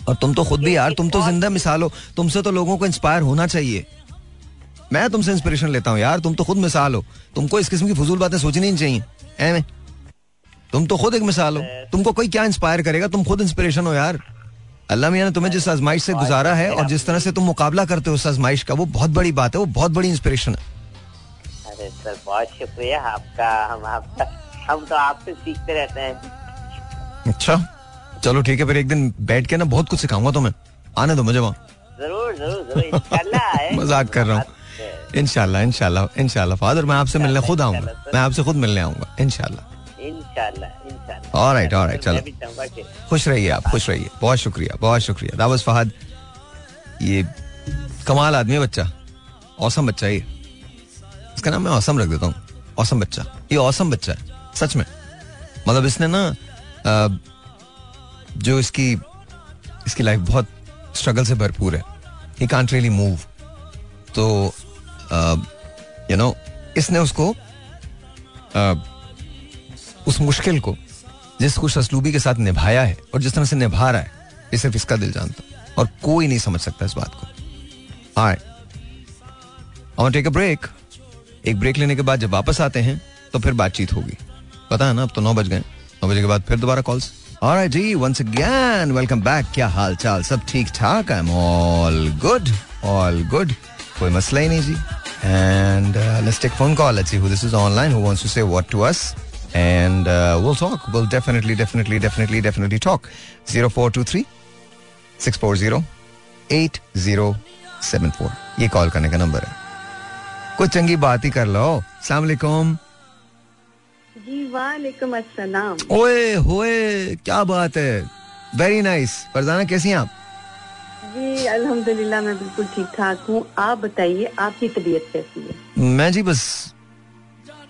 S1: और तुम तो खुद भी यार तुम तो ज़िंदा मिसाल। हो तुमसे तो लोगों को इंस्पायर होना चाहिए। मैं तुमसे इंस्पिरेशन लेता हूँ यार तुम तो खुद मिसाल हो। तुमको इस किस्म की फजूल बातें सोचनी नहीं चाहिए है तुम तो खुद एक मिसाल हो। तुमको कोई क्या इंस्पायर करेगा? तुम खुद इंस्पिरेशन हो यार। अल्लाह मियाँ ने तुम्हें जिस आजमाइश से गुजारा है और जिस तरह से तुम मुकाबला करते हो उस आजमाइश का वो बहुत बड़ी बात है वो बहुत बड़ी इंस्पिरेशन है।
S2: अरे सर बहुत शुक्रिया आपका हम आपका हम तो आपसे सीखते रहते हैं।
S1: अच्छा चलो ठीक है फिर एक दिन बैठ के ना बहुत कुछ सिखाऊँगा तुम्हें। आने दो मुझे वहाँ।
S2: ज़रूर ज़रूर ज़रूर
S1: मज़ाक कर रहा हूँ। इनशाला इनशाला इनशाला फादर मैं आपसे मिलने खुद आऊँगा। मैं आपसे खुद मिलने आऊँगा इनशाला Alright, alright, चलो। खुश रहिए आप खुश रहिए बहुत शुक्रिया बहुत शुक्रिया दावस फहद ये कमाल आदमी है बच्चा औसम बच्चा ये इसका नाम मैं औसम रख देता हूँ औसम बच्चा ये औसम बच्चा है सच में मतलब इसने ना जो इसकी इसकी लाइफ बहुत स्ट्रगल से भरपूर है ही कांट रियली मूव तो यू नो इसने उसको अ, उस मुश्किल को, जिस खुश असलूबी के साथ निभाया है और जिस तरह से निभा रहा है, ये सिर्फ़ इसका दिल जानता है और कोई नहीं समझ सकता इस बात को। आए। और टेक अ ब्रेक एक ब्रेक लेने के बाद जब वापस आते हैं तो फिर बातचीत होगी। पता है ना, अब तो नौ बज गए नौ बजे के बाद फिर दोबारा कॉल्स Alright जी, once again, welcome back क्या हाल चाल सब ठीक ठाक? I am all good all good कोई मसला ही नहीं, जी। And let's take phone call let's see who this is online, who wants to say what to us and uh, we'll talk. We'll definitely definitely definitely definitely talk. 0423 640 8074 ये call करने का number है। कुछ चंगी बात ही कर लो। सलाम
S4: जी वालेकुम अस्सलाम।
S1: ओए होए क्या बात है। वेरी नाइस फरजाना कैसी हैं आप?
S4: जी अल्हम्दुलिल्लाह मैं बिल्कुल ठीक ठाक हूँ। आप बताइए आपकी तबीयत कैसी है?
S1: मैं जी बस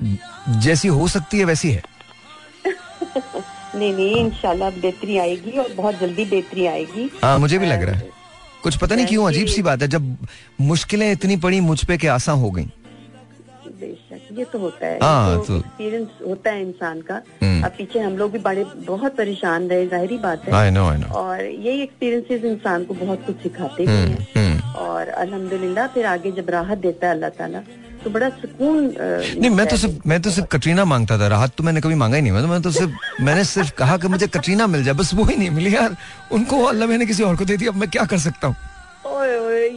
S1: जैसी हो सकती है वैसी है।
S4: नहीं नहीं इंशाल्लाह बेहतरी आएगी और बहुत जल्दी बेहतरी आएगी।
S1: हाँ मुझे भी लग रहा है। कुछ पता नहीं क्यों अजीब सी बात है जब मुश्किलें इतनी पड़ी मुझ पे के आसान हो गई।
S4: बेशक ये तो होता है।
S1: हाँ,
S4: ये
S1: तो-
S4: एक्सपीरियंस होता है इंसान का।
S1: हम्म।
S4: अब पीछे हम लोग भी बड़े बहुत परेशान रहे ज़ाहिर बात है।
S1: आई नो आई नो
S4: और यही एक्सपीरियंसेस इंसान को बहुत कुछ सिखाते भी हैं।
S1: हम्म।
S4: और अल्हम्दुलिल्लाह फिर आगे जब राहत देता है अल्लाह ताला तो बड़ा सुकून
S1: नहीं मैं तो सिर्फ़ मैं तो सिर्फ़ कटरीना माँगता था। राहत तो मैंने कभी मांगा ही नहीं। मैं तो तो सिर्फ़ मैंने सिर्फ़ कहा कि मुझे कटरीना मिल जाए। बस वो ही नहीं मिली यार। उनको अल्लाह मैंने किसी और को दे दिया। अब मैं क्या कर सकता हूँ?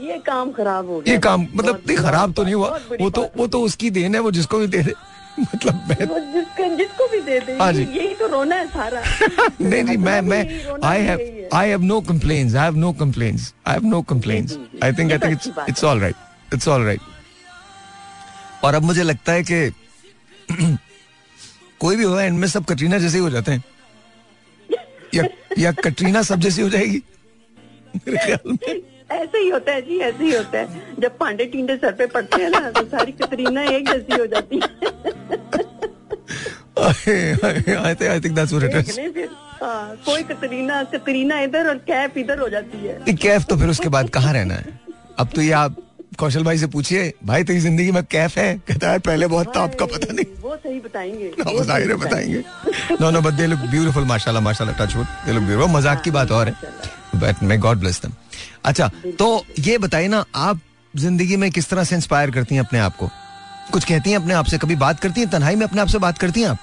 S4: ये काम खराब हो गया।
S1: ये काम मतलब खराब तो नहीं हुआ। वो तो वो तो उसकी देन है। वो जिसको भी दे दे। मतलब मैं
S4: जिसको जिसको भी दे दे।
S1: हाँ जी।
S4: यही तो रोना है सारा।
S1: नहीं नहीं मैं मैं
S4: I
S1: have I have no complaints I have no complaints I have no
S4: ji.
S1: I think I
S4: तो
S1: think
S4: it's
S1: it's all right it's all right और अब मुझे लगता है कि कोई भी हो एंड में सब कटरीना जैसे ही हो जाते हैं। या या कटरीना सब जैसी हो जाएगी। मेरे ख्याल में।
S4: ऐसे ही होता है जी ऐसे ही होता है। जब पांडे टींडे सर पे पड़ते हैं ना तो सारी कतरीना एक जैसी हो जाती है।
S1: I think that's what
S4: it
S1: is
S4: लें फिर। हाँ, कोई कतरीना कतरीना इधर और कैफ इधर हो जाती है।
S1: कैफ तो फिर उसके बाद कहाँ रहना है? अब तो ये आप कौशल भाई से पूछिए भाई तेरी ज़िंदगी में कैफ है? कहता है पहले बहुत था आपका पता नहीं।
S4: वो सही बताएँगे। वो
S1: वो ज़ाहिर है बताएँगे। No no but they look beautiful माशाल्लाह माशाल्लाह touch wood they look beautiful मज़ाक की बात और है। But may God bless them अच्छा तो ये बताइए ना आप ज़िंदगी में किस तरह से इंस्पायर करती हैं अपने आप को? कुछ कहती हैं अपने आप से? कभी बात करती हैं? तन्हाई में अपने आप से बात करती हैं आप?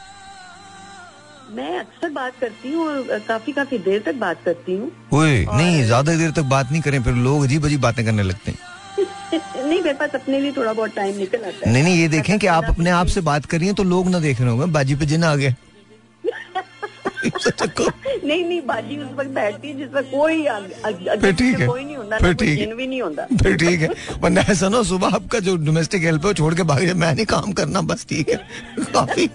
S4: मैं अक्सर बात करती हूँ और काफ़ी काफ़ी देर तक बात करती हूँ।
S1: ओए नहीं ज़्यादा देर तक बात नहीं करें फिर लोग अजीब अजीब बातें करने लगते हैं।
S4: नहीं मेरे पास अपने लिए थोड़ा बहुत टाइम निकल आता है।
S1: नहीं नहीं ये देखें कि आप अपने आप से बात कर रही हैं तो लोग ना देख रहे होंगे। बाजी पे जिन आ गया cool-
S4: नहीं नहीं बाजी उस वक्त बैठती है जिस वक्त कोई
S1: फिर ठीक है।
S4: कोई नहीं होता
S1: फिर ठीक
S4: भी नहीं होता।
S1: फिर ठीक है। वरना ऐसा ना सुबह आपका जो डोमेस्टिक हेल्प है छोड़ के भाग जाए। मैं नहीं काम करना बस ठीक है। काफ़ी।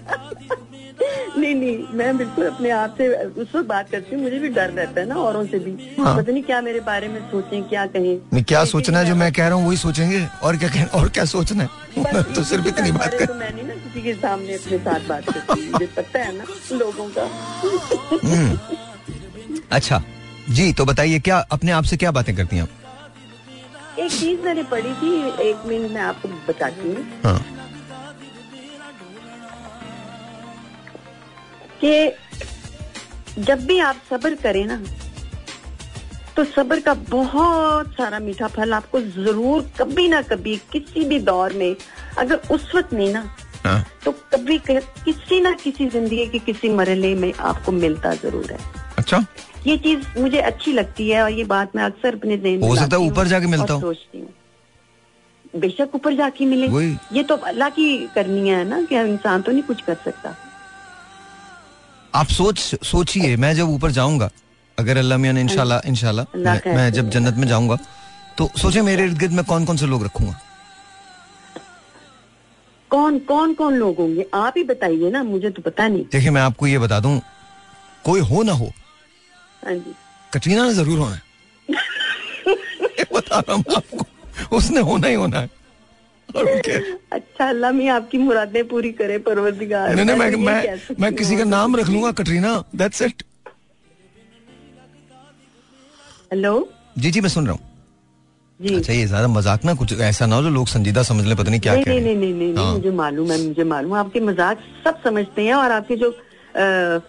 S4: नहीं नहीं मैं बिल्कुल अपने आप से उस वक्त बात करती हूँ मुझे भी डर रहता है ना औरों से भी।
S1: हाँ।
S4: पता नहीं क्या मेरे बारे में सोचें क्या कहें।
S1: नहीं क्या सोचना है जो मैं कह रहा हूँ वही सोचेंगे? और क्या कहना और क्या सोचना है? तो सिर्फ़ इतनी बात कर
S4: तो मैं नहीं ना किसी के सामने अपने साथ बात करती मुझे पता है ना लोगों का।
S1: अच्छा जी तो बताइए क्या अपने आप से क्या बातें करती हैं आप?
S4: एक चीज़ मैंने पढ़ी थी एक मिनट में आपको बताती हूँ। कि जब भी आप सब्र करें ना तो सब्र का बहुत सारा मीठा फल आपको ज़रूर कभी ना कभी किसी भी दौर में अगर उस वक्त नहीं ना
S1: हाँ।
S4: तो कभी किसी ना किसी ज़िंदगी के किसी मरहले में आपको मिलता ज़रूर है।
S1: अच्छा।
S4: ये चीज़ मुझे अच्छी लगती है और ये बात मैं अक्सर अपने
S1: हो सकता है ऊपर जाके मिलता हो।
S4: सोचती हूँ। बेशक ऊपर जाके मिले। ये तो अल्लाह की करनी है ना कि इंसान तो नहीं कुछ कर सकता।
S1: आप सोच सोचिए मैं जब ऊपर जाऊँगा अगर अल्लाह मियाँ ने इंशाल्लाह
S4: अल्लाह
S1: मैं, मैं जब जन्नत में जाऊँगा तो सोचे मेरे इर्द गिर्द में कौन कौन से लोग रखूँगा?
S4: कौन कौन कौन लोग होंगे? आप ही बताइए ना मुझे तो पता नहीं।
S1: देखिए मैं आपको ये बता दूँ कोई हो ना हो
S4: हाँ
S1: कटरीना ने ज़रूर होना है। बता रहा हूँ आपको उसने होना ही होना है।
S4: अच्छा अल्लाह मियाँ आपकी मुरादें पूरी करे परवरदिगार।
S1: नहीं नहीं मैं मैं मैं किसी का नाम रख लूँगा कटरीना। That's it
S4: hello?
S1: जी जी मैं सुन रहा हूँ।
S4: जी।
S1: अच्छा ये ज़्यादा मज़ाक ना कुछ ऐसा ना हो जो लोग संजीदा समझ ले पता नहीं क्या
S4: नहीं नहीं नहीं नहीं नहीं
S1: हाँ।
S4: मुझे मालूम है मुझे मालूम आपके मज़ाक सब समझते हैं और आपके जो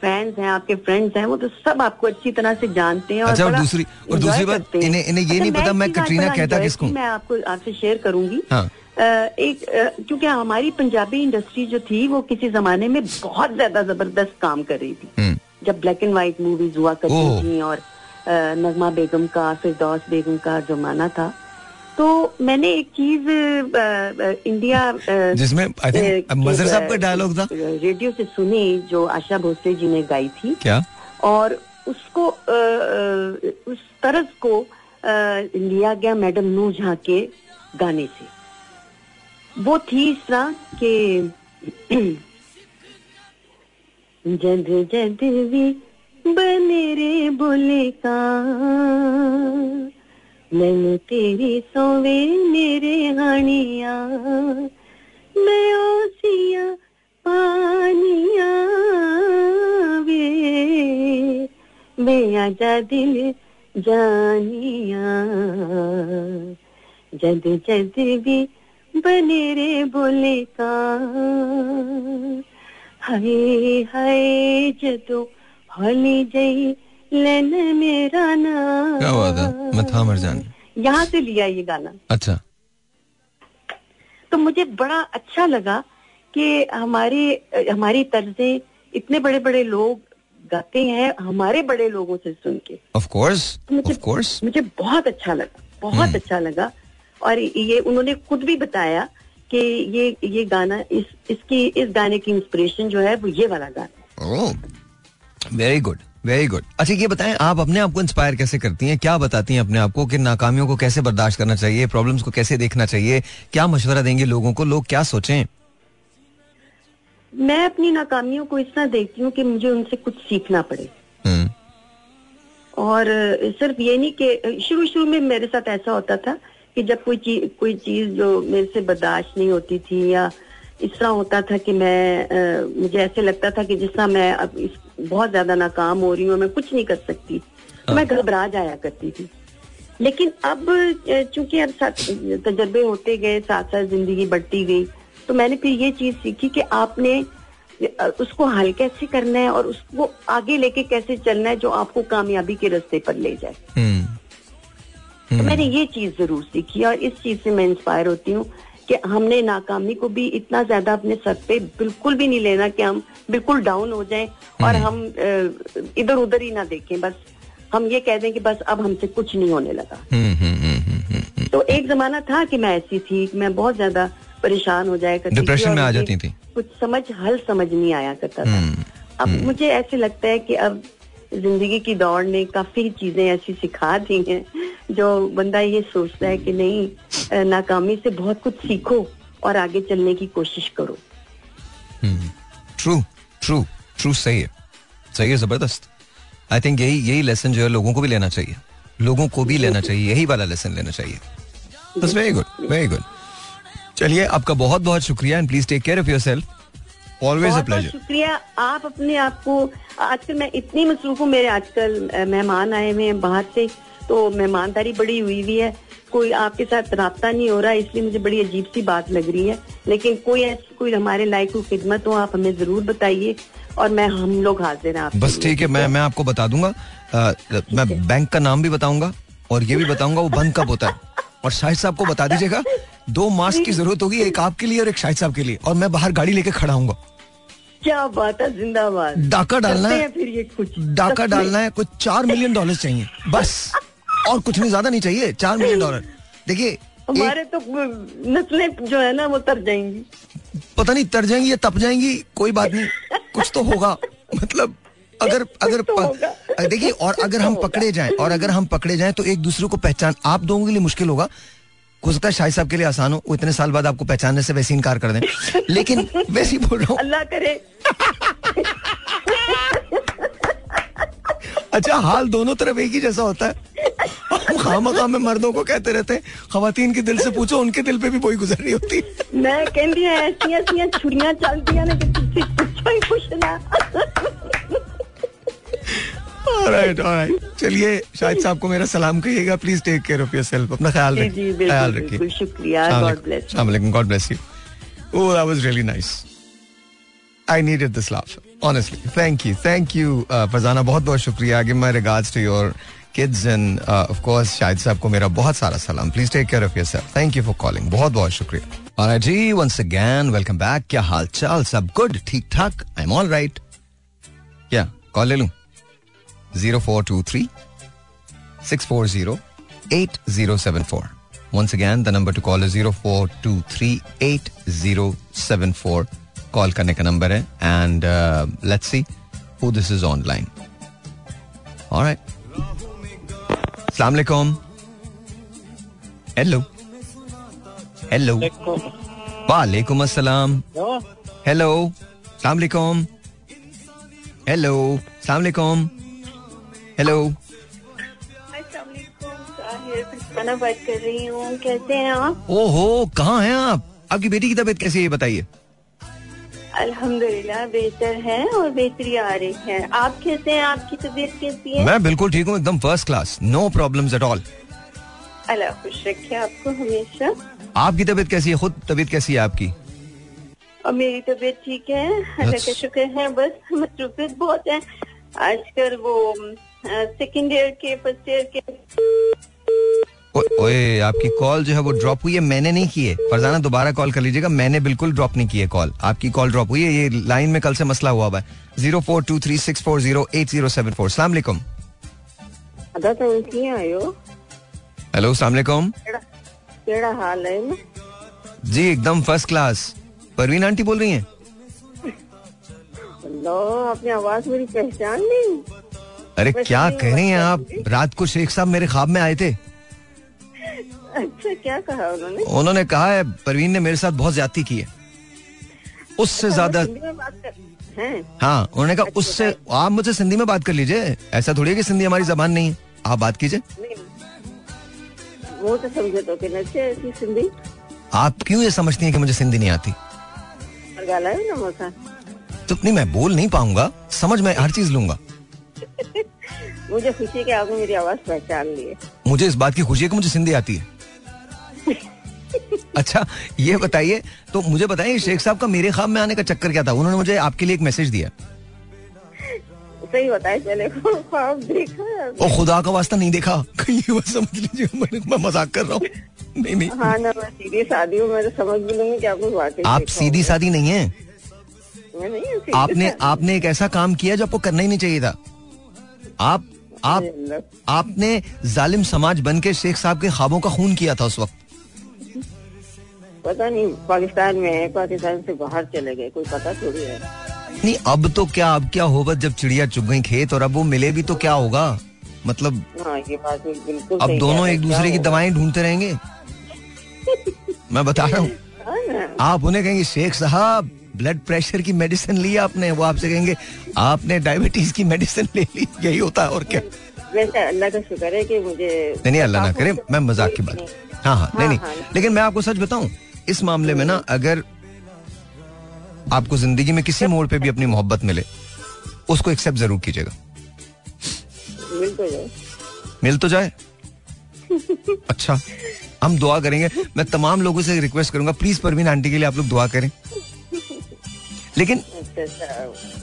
S4: फैंस हैं आपके फ्रेंड्स हैं वो तो सब आपको अच्छी तरह से जानते हैं और
S1: अच्छा, और दूसरी- और दूसरी बात, इन्हें- इन्हें ये नहीं पता मैं कटरीना कहता किसको?
S4: मैं आपको आपसे शेयर करूँगी।
S1: हाँ।
S4: एक क्योंकि हमारी पंजाबी इंडस्ट्री जो थी वो किसी जमाने में बहुत ज़्यादा ज़बरदस्त काम कर रही थी।
S1: हम्म,
S4: जब ब्लैक एंड व्हाइट मूवीज़ हुआ करती थी और नगमा बेगम का फिरदौस बेगम का जमाना था। तो मैंने एक चीज़ इंडिया
S1: जिसमें मजर साहब का डायलॉग था।
S4: रेडियो से सुनी जो आशा भोसले जी ने गाई थी।
S1: क्या?
S4: और उसको अ, उस तरज को अ, लिया गया मैडम नू झा के गाने से। वो थी इस तरह के जद जद भी बने रे बोले का। मैंने तेरी सोवे मेरे हानिया मैं ओसिया पानिया वे। वे आजा दिल जानिया, जद जद भी बने रे बोले का हाय हाय जदो हली जई लेन मेरा ना
S1: क्या बात है? मैं था मर जान।
S4: यहाँ से लिया ये गाना।
S1: अच्छा।
S4: तो मुझे बड़ा अच्छा लगा कि हमारे हमारी तर्जें इतने बड़े बड़े लोग गाते हैं हमारे बड़े लोगों से सुन के।
S1: ऑफ़ कोर्स ऑफ़ कोर्स
S4: मुझे बहुत अच्छा लगा बहुत hmm. अच्छा लगा। और ये उन्होंने खुद भी बताया कि ये ये गाना इस इसकी इस गाने की इंस्पिरेशन जो है वो ये वाला गाना
S1: वेरी गुड वेरी गुड अच्छा ये बताएँ आप अपने आप को इंस्पायर कैसे करती हैं? क्या बताती हैं अपने आप को कि नाकामियों को कैसे बर्दाश्त करना चाहिए प्रॉब्लम्स को कैसे देखना चाहिए? क्या मशवरा देंगे लोगों को? लोग क्या सोचें?
S4: मैं अपनी नाकामियों को तरह देखती हूँ कि मुझे उनसे कुछ सीखना पड़े।
S1: हम्म,
S4: और सिर्फ़ ये नहीं कि शुरू शुरू में मेरे साथ ऐसा होता था कि जब कोई चीज़ कोई चीज़ जो मेरे से बर्दाश्त नहीं होती थी या इस तरह होता था कि मैं अ, मुझे ऐसे लगता था कि जिस तरह मैं अब इस बहुत ज़्यादा नाकाम हो रही हूँ मैं कुछ नहीं कर सकती। तो मैं घबरा जाया करती थी। लेकिन अब चूँकि अब साथ तजर्बे होते गए साथ साथ ज़िंदगी बढ़ती गई तो मैंने फिर ये चीज़ सीखी कि आपने उसको हल कैसे करना है और उसको आगे लेके कैसे चलना है जो आपको कामयाबी के रास्ते पर ले जाए। तो मैंने ये चीज़ ज़रूर सीखी और इस चीज़ से मैं इंस्पायर होती हूँ कि हमने नाकामी को भी इतना ज़्यादा अपने सर पे बिल्कुल भी नहीं लेना कि हम बिल्कुल डाउन हो जाएँ और हम इधर उधर ही ना देखें। बस हम ये कह दें कि बस अब हमसे कुछ नहीं होने लगा।
S1: हम्म, हम्म, हम्म, हम्म, हम्म, हम्म।
S4: तो एक जमाना था कि मैं ऐसी थी मैं बहुत ज़्यादा परेशान हो जाया करती थी
S1: डिप्रेशन में आ जाती थी।
S4: कुछ समझ हल समझ नहीं आया करता था।
S1: हम्म,
S4: अब मुझे ऐसे लगता है कि अब ज़िंदगी की दौड़ ने काफ़ी चीज़ें ऐसी सिखा दी हैं जो बंदा ये सोचता है कि नहीं नाकामी से बहुत कुछ सीखो और आगे चलने की कोशिश करो।
S1: ट्रू ट्रू ट्रू सही है। सही है ज़बरदस्त। आई थिंक यही यही लेसन जो है लोगों को भी लेना चाहिए। लोगों को भी लेना चाहिए यही वाला लेसन लेना चाहिए। बस वेरी गुड वेरी गुड चलिए आपका बहुत बहुत शुक्रिया and please take care of
S4: yourself always
S1: pleasure
S4: शुक्रिया। आप अपने आप को आजकल मैं इतनी मसरूफ हूँ मेरे आजकल मेहमान आए हुए हैं बाहर से तो मेहमानदारी बड़ी हुई हुई है। कोई आपके साथ रहा नहीं हो रहा इसलिए मुझे बड़ी अजीब सी बात लग रही है। लेकिन कोई ऐसी कोई हमारे लायक कोई खिदमत हो आप हमें ज़रूर बताइए और मैं हम लोग हाजिर हैं आपके
S1: बस ठीक है मैं मैं आपको बता दूँगा। अ, मैं बैंक का नाम भी बताऊँगा और ये भी बताऊँगा वो बंद कब होता है? और शाहिद साहब को बता दीजिएगा दो मास्क की ज़रूरत होगी एक आपके लिए और एक शाहिद साहब के लिए। और मैं बाहर गाड़ी लेके खड़ा हूँ
S4: क्या बात है जिंदाबाद।
S1: डाका डालना है।
S4: फिर ये कुछ।
S1: डाका डालना है कुछ चार मिलियन डॉलर चाहिए बस। और कुछ नहीं ज़्यादा नहीं चाहिए चार मिलियन डॉलर देखिए
S4: हमारे तो नस्लें जो है ना वो तर जाएँगी।
S1: पता नहीं तर जाएँगी या तप जाएँगी कोई बात नहीं कुछ तो होगा। मतलब अगर अगर
S4: तो
S1: देखिए और अगर हम पकड़े जाएँ और अगर हम पकड़े जाएँ तो एक दूसरे को पहचान आप दोनों के लिए मुश्किल होगा। हो सकता है शाहिद साहब के लिए आसान हो वो इतने साल बाद आपको पहचानने से वैसे इनकार कर दें। लेकिन वैसे ही बोल रहा हूँ।
S4: अल्लाह करे।
S1: अच्छा हाल दोनों तरफ़ एक ही जैसा होता है। हम खामा खाम में मर्दों को कहते रहते हैं खातन के दिल से पूछो उनके दिल पे भी वही गुजर रही होती।
S4: मैं कहती हूँ ऐसी ऐसी छुरियाँ चलती ही
S1: राइट चलिए शायद साहब को मेरा सलाम कहिएगा। Please take care of yourself अपना ख्याल रखिए ख्याल रखिए।
S4: शुक्रिया।
S1: God bless you oh was really nice I needed this love honestly thank you thank you Farzana बहुत बहुत शुक्रिया। Give my regards to your kids and of course शायद साहब को मेरा बहुत सारा सलाम। Please take care of yourself thank you for calling बहुत बहुत शुक्रिया। All right, gee, once again, welcome back. Kya hal chal? Sab good? Thik thak? I'm all right. Yeah, call le lun. 0423 640 8074. Once again, the number to call is 0423 8074. Call करने का number है and uh, let's see who this is online. All right. Assalamu alaikum. Hello. Hello. वालेकुम अस्सलाम. Hello. Assalamu alaikum. Hello. Assalamu alaikum.
S4: खाना बात कर रही हूँ। कैसे हैं आप?
S1: ओहो कहाँ हैं आप? आपकी बेटी की तबीयत कैसी है बताइए।
S4: अल्हम्दुलिल्लाह बेहतर है और बेहतरी आ रही है। आप कैसे हैं? आपकी तबीयत कैसी है?
S1: मैं बिल्कुल ठीक हूँ एकदम first class no problems at all
S4: अल्लाह खुश रखे आपको हमेशा।
S1: आपकी तबीयत कैसी है? खुद तबीयत कैसी है आपकी?
S4: और मेरी तबीयत ठीक है। अल्लाह का शुक्र है बस मसरूफियत बहुत है। आजकल वो सेकेंड ईयर के फ़र्स्ट ईयर के।
S1: ओ- ओए आपकी कॉल जो है वो ड्रॉप हुई है मैंने नहीं की है। फरजाना दोबारा कॉल कर लीजिएगा मैंने बिल्कुल ड्रॉप नहीं की है कॉल आपकी कॉल ड्रॉप हुई है ये लाइन में कल से मसला हुआ हुआ है। Zero four two three six four zero eight
S4: zero seven four आयो।
S1: हेलो सलामकुम
S4: केड़ा हाल है
S1: जी एकदम फ़र्स्ट क्लास परवीन आंटी बोल रही हैं?
S4: आपने आवाज़ मेरी पहचान नहीं?
S1: अरे क्या कह रही हैं आप? रात को शेख साहब मेरे ख्वाब में आए थे।
S4: अच्छा क्या कहा उन्होंने?
S1: उन्होंने कहा है परवीन ने मेरे साथ बहुत ज़्यादा की है। उससे ज़्यादा
S4: बात कर हैं?
S1: उन्होंने कहा उससे आप मुझसे सिंधी में बात कर लीजिए। ऐसा थोड़ी है कि सिंधी हमारी जबान नहीं है। आप बात कीजिए।
S4: वो तो समझे तो सिंधी।
S1: आप क्यों ये समझती हैं कि मुझे सिंधी नहीं आती? तो नहीं मैं बोल नहीं पाऊँगा। समझ में हर चीज़ लूँगा।
S5: मुझे खुशी है कि आपने मेरी आवाज़ पहचान ली है
S1: मुझे इस बात की खुशी है कि मुझे सिंधी आती है। अच्छा ये बताइए तो मुझे बताइए शेख साहब का मेरे ख्वाब में आने का चक्कर क्या था? उन्होंने मुझे आपके लिए एक मैसेज दिया।
S5: सही बताए चले ख्वाब देखा। है
S1: खुदा का वास्ता नहीं देखा। कहीं समझ लीजिए मैं, मज़ाक कर रहा हूँ। नहीं नहीं।
S5: हाँ ना मैं सीधी शादी हूँ मैं तो समझ भी लूँगी कि आपको वाकई
S1: आप सीधी। सादी नहीं है?
S5: नहीं
S1: आपने आपने एक ऐसा काम किया जो आपको करना ही नहीं चाहिए था? आप आप आपने जालिम समाज बन के शेख साहब के ख्वाबों का खून किया था उस वक्त?
S5: पता नहीं पाकिस्तान में है पाकिस्तान से बाहर चले गए कोई पता थोड़ी है।
S1: नहीं अब तो क्या अब क्या होगा जब चिड़िया चुग गई खेत और अब वो मिले भी तो क्या होगा? मतलब
S5: हाँ ये बात बिल्कुल
S1: अब दोनों एक दूसरे की दवाएँ ढूंढते रहेंगे? मैं बता रहा हूँ?
S5: हाँ
S1: आप उन्हें कहेंगे शेख साहब ब्लड प्रेशर की मेडिसिन ली आपने? वो आपसे कहेंगे आपने डायबिटीज़ की मेडिसिन ले ली यही होता है और क्या?
S5: वैसे अल्लाह का शुक्र है कि मुझे
S1: नहीं नहीं अल्लाह ना करे मैं मज़ाक की बात हाँ हाँ नहीं
S5: हाँ,
S1: नहीं।
S5: हाँ।
S1: लेकिन मैं आपको सच बताऊँ इस मामले में ना अगर आपको ज़िंदगी में किसी मोड़ पे भी अपनी मोहब्बत मिले उसको एक्सेप्ट ज़रूर कीजिएगा।
S5: मिल तो जाए।
S1: मिल तो जाए। अच्छा हम दुआ करेंगे। मैं तमाम लोगों से रिक्वेस्ट करूँगा प्लीज़ परवीन आंटी के लिए आप लोग दुआ करें। लेकिन
S5: अच्छा अच्छा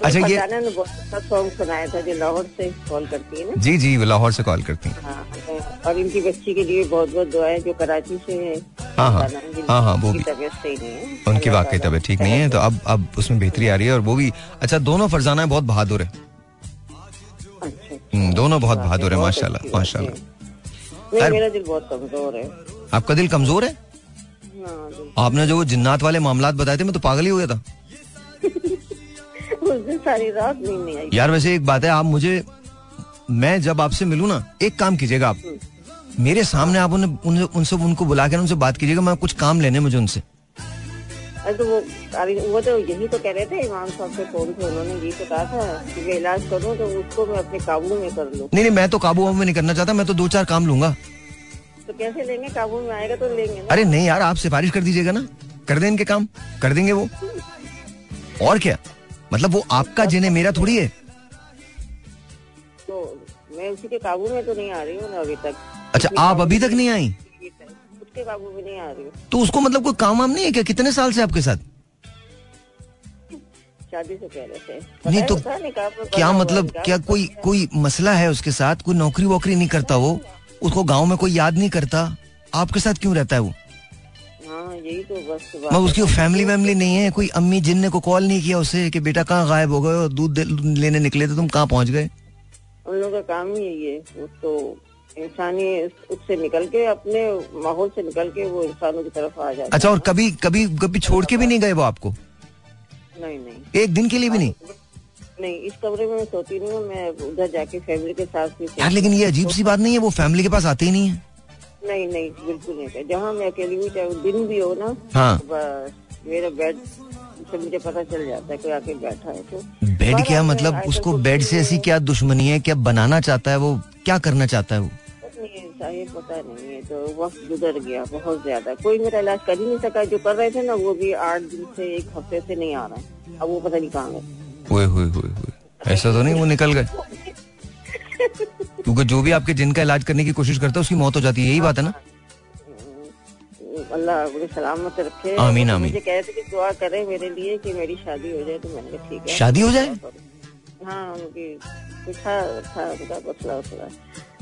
S1: अच्छा, ये-
S5: फरजाना ने बहुत अच्छा सॉन्ग सुनाया था जो लाहौर से कॉल करती है ना।
S1: जी जी वो लाहौर से कॉल करती हैं।
S5: हाँ, और इनकी बच्ची के लिए बहुत बहुत दुआ है जो कराची से है।
S1: हाँ, हाँ। हाँ, हाँ, वो भी। उनकी वाकई तबीयत ठीक नहीं है तो अब अब उसमें बेहतरी आ रही है और वो भी अच्छा दोनों फरजाना बहुत बहादुर है। हम्म, दोनों बहुत बहादुर है माशाल्लाह माशाल्लाह।
S5: मेरा दिल बहुत कमज़ोर है।
S1: आपका दिल कमज़ोर है?
S5: हाँ,
S1: आपने जो जिन्नात वाले मामला बताए थे मैं तो पागल ही हो गया था।
S5: दिन सारी रात नींद नहीं आई।
S1: यार वैसे एक बात है आप मुझे मैं जब आपसे मिलूं ना एक काम कीजिएगा आप। मेरे सामने आप उन्हें उनसे उनको बुला कर उनसे बात कीजिएगा मैं कुछ काम लेने मुझे उनसे।
S5: तो वो अरे वो तो यही तो कह रहे थे इमाम साहब से फ़ोन पे उन्होंने यही तो कहा था कि मैं इलाज करूँ तो उसको मैं अपने काबू में कर लूँ।
S1: नहीं नहीं मैं तो काबू में नहीं करना चाहता मैं तो दो चार काम लूँगा।
S5: तो कैसे लेंगे? काबू में आएगा तो लेंगे ना।
S1: अरे नहीं यार आप सिफारिश कर दीजिएगा ना। कर दें इनके काम कर देंगे वो। और क्या? मतलब वो आपका जिन्हें मेरा थोड़ी है?
S5: तो मैं उसी के काबू में तो नहीं आ रही हूँ अभी तक।
S1: अच्छा आप अभी तक नहीं आई?
S5: उसके काबू में नहीं आ रही हूँ।
S1: तो उसको मतलब कोई काम वाम नहीं है क्या? कितने साल से आपके साथ?
S5: शादी से पहले से।
S1: नहीं तो क्या मतलब क्या कोई कोई मसला है उसके साथ? कोई नौकरी वोकरी नहीं करता वो? उसको गाँव में कोई याद नहीं करता? आपके साथ क्यों रहता है वो?
S5: हाँ यही तो बस
S1: मैं उसकी फैमिली वैमिली नहीं है कोई अम्मी जिन ने को कॉल नहीं किया उसे कि बेटा कहाँ गायब हो गए हो दूध लेने निकले थे तुम कहाँ पहुँच गए?
S5: उन लोगों का काम ही यही है वो तो इंसानी उससे निकल के अपने माहौल से निकल के वो इंसानों की तरफ़ आ जाए
S1: अच्छा और कभी कभी कभी छोड़ के भी नहीं गए वो आपको?
S5: नहीं नहीं।
S1: एक दिन के लिए भी नहीं?
S5: नहीं इस कमरे में मैं सोती नहीं हूँ मैं उधर जाके फैमिली के साथ भी
S1: यार लेकिन ये अजीब सी बात नहीं है वो फैमिली के पास आते ही नहीं है।
S5: नहीं नहीं बिल्कुल नहीं। जहाँ मैं अकेली भी चाहे दिन भी हो ना
S1: हाँ।
S5: तो मेरा बेड से मुझे पता चल जाता है कोई आके बैठा है तो।
S1: बेड क्या मतलब उसको बेड से ऐसी क्या दुश्मनी है? क्या बनाना चाहता है वो? क्या करना चाहता है वो?
S5: नहीं पता नहीं है तो वक्त गुजर गया बहुत ज़्यादा। कोई मेरा इलाज कर ही नहीं सका जो कर रहे थे ना वो भी आठ दिन से एक हफ़्ते से नहीं आ रहा है। अब वो पता नहीं कहाँ गए।
S1: ऐसा तो नहीं वो निकल गए? क्योंकि जो भी आपके जिनका इलाज करने की कोशिश करता है उसकी मौत हो जाती है यही बात है ना?
S5: अल्लाह सलामत रखे।
S1: आमीन, आमीन।
S5: मुझे कह रहे थे कि दुआ करें मेरे लिए कि मेरी शादी हो जाए तो मैंने ठीक है।
S1: शादी हो जाए?
S5: हाँ उनकी था उनका मसला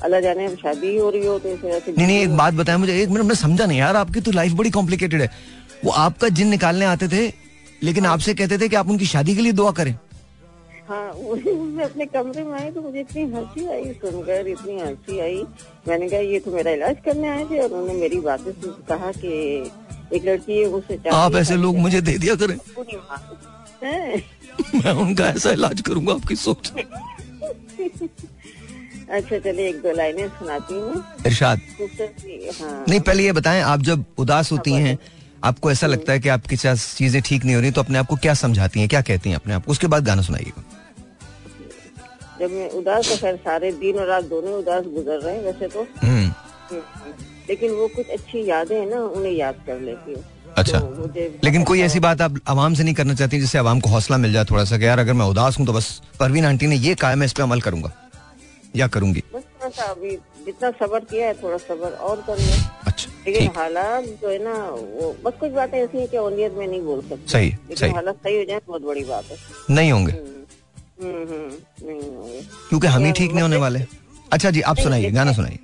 S5: अल्लाह जाने शादी हो रही हो तो इस वजह से
S1: नहीं नहीं एक बात बताया मुझे। एक मिनट मैं समझा नहीं यार आपकी तो लाइफ बड़ी कॉम्प्लिकेटेड है। वो आपका जिन निकालने आते थे लेकिन आपसे कहते थे कि आप उनकी शादी के लिए दुआ करें।
S5: हाँ मैं अपने कमरे में आई तो मुझे इतनी हँसी आई सुनकर इतनी हँसी आई। मैंने कहा ये तो मेरा इलाज करने आए थे। और उन्होंने मेरी बातें सुन कहा कि एक लड़की है चाहती
S1: आप ऐसे लोग मुझे दे दिया करें।
S5: माँ- हैं?
S1: उनका ऐसा इलाज करूँगा आपकी सोच।
S5: अच्छा चलिए एक दो लाइनें सुनाती हूँ।
S1: इरशाद।
S5: हाँ।
S1: नहीं पहले ये बताएँ आप जब उदास होती हैं आपको ऐसा लगता है कि आपके चीज़ें ठीक नहीं हो रही तो अपने आप को क्या समझाती हैं क्या कहती हैं अपने आप उसके बाद गाना सुनाइएगा।
S5: जब मैं उदास तो खैर सारे दिन और रात दोनों उदास गुजर रहे हैं वैसे तो।
S1: हम्म।
S5: हम्म, लेकिन वो कुछ अच्छी यादें हैं ना उन्हें याद कर लेती हूँ।
S1: अच्छा।
S5: तो
S1: लेकिन कोई ऐसी बात आप आवाम से नहीं करना चाहती जिससे आवाम को हौसला मिल जाए थोड़ा सा कि यार अगर मैं उदास हूँ तो बस परवीन आंटी ने ये कहा मैं इस पे अमल करूँगा। या करूँगी?
S5: बस अभी जितना सबर किया है थोड़ा सबर और करिए
S1: अच्छा
S5: लेकिन हालात जो है ना वो बस कुछ बातें ऐसी हैं कि ओनियत में नहीं बोल सकते।
S1: सही
S5: लेकिन
S1: सही।
S5: हालात सही हो जाए बहुत बड़ी बात है।
S1: नहीं होंगे। क्योंकि हम ही ठीक नहीं होने वाले। अच्छा जी आप सुनाइए गाना सुनाइए।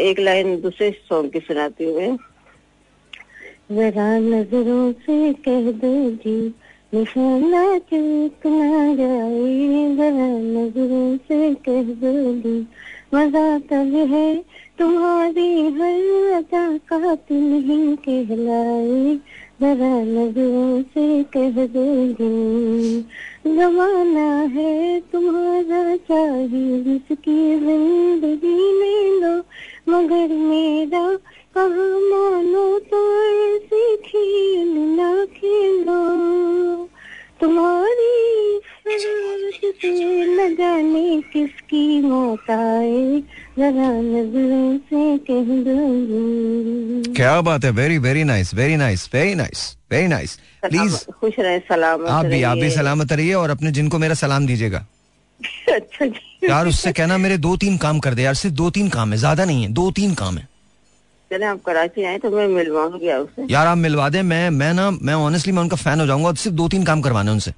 S5: एक लाइन दूसरे सॉन्ग की सुनाती हूँ मैं।
S6: जरा नज़रों से कह दो जी, निशाना चूक ना जाए। जरा नज़रों से कह दो जी मज़ा तब है, तुम्हारी हर अदा कातिल ही कहलाए। जरा नज़रों से कह दो जी, जमाना है तुम्हारा चाहिए जिसकी ज़िंदगी ले लो मगर मेरा कहा मानो तो ऐसे खेल ना खेलो। तुम्हारी से न जाने किसकी मौत आए जरा नज़रों से कह दो।
S1: क्या बात है very very nice very nice very nice very nice
S5: please खुश रहे सलामत
S1: आप भी आप भी। सलामत रहिए और अपने जिनको मेरा सलाम दीजिएगा।
S5: अच्छा जी।
S1: यार उससे कहना मेरे दो तीन काम कर दे यार सिर्फ़ दो तीन काम है ज़्यादा नहीं है दो तीन काम है।
S5: चले आप कराची आए तो मैं मिलवाऊँगी आपसे
S1: यार आप मिलवा दें मैं मैं ना मैं ऑनेस्टली मैं उनका फ़ैन हो जाऊँगा और सिर्फ़ दो तीन काम करवाने उनसे।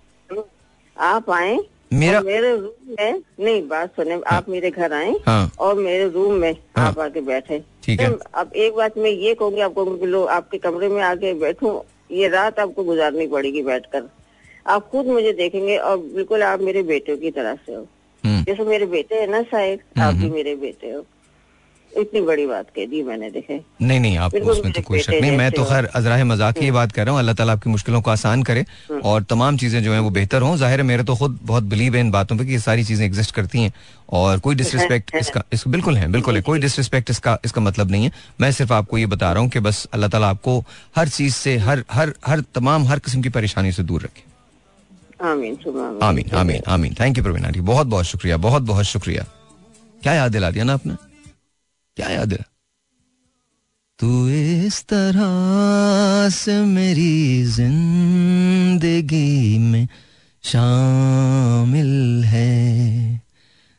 S5: आप आए
S1: मेरा
S5: मेरे रूम में नहीं बात सुने हाँ, आप मेरे घर आए
S1: हाँ।
S5: और मेरे रूम में
S1: हाँ।
S5: आप आके बैठे।
S1: ठीक है।
S5: अब एक बात मैं ये कहूँगी आपको लो आपके कमरे में आके बैठूं ये रात आपको गुजारनी पड़ेगी बैठकर। आप खुद मुझे देखेंगे और बिल्कुल आप मेरे बेटे की तरह से हो। जैसे मेरे बेटे है ना शायद आप भी मेरे बेटे हो। इतनी बड़ी बात कह दी मैंने देखे।
S1: नहीं नहीं
S5: बिल्कुल
S1: उसमें तो कोई शक नहीं मैं तो खैर अजराह मज़ाक की बात कर रहा हूँ। अल्लाह ताला आपकी मुश्किलों को आसान करे और तमाम चीज़ें जो हैं वो बेहतर हों। ज़ाहिर है मेरे तो खुद बहुत बिलीव है इन बातों पे कि ये सारी चीज़ें एग्जिस्ट करती हैं। और कोई डिसरिस्पेक्ट इसका इसका बिल्कुल है बिल्कुल है। कोई डिसरिस्पेक्ट इसका इसका मतलब नहीं है। मैं सिर्फ़ आपको ये बता रहा हूँ कि बस अल्लाह ताला आपको हर चीज़ से हर हर हर तमाम हर किस्म की परेशानी से दूर रखे।
S5: आमीन
S1: आमीन आमीन आमीन। Thank you Praveen aunty. बहुत बहुत शुक्रिया, बहुत बहुत शुक्रिया। क्या याद दिला दिया ना आपने? क्या याद दिला तू इस तरह से मेरी ज़िंदगी में शामिल है।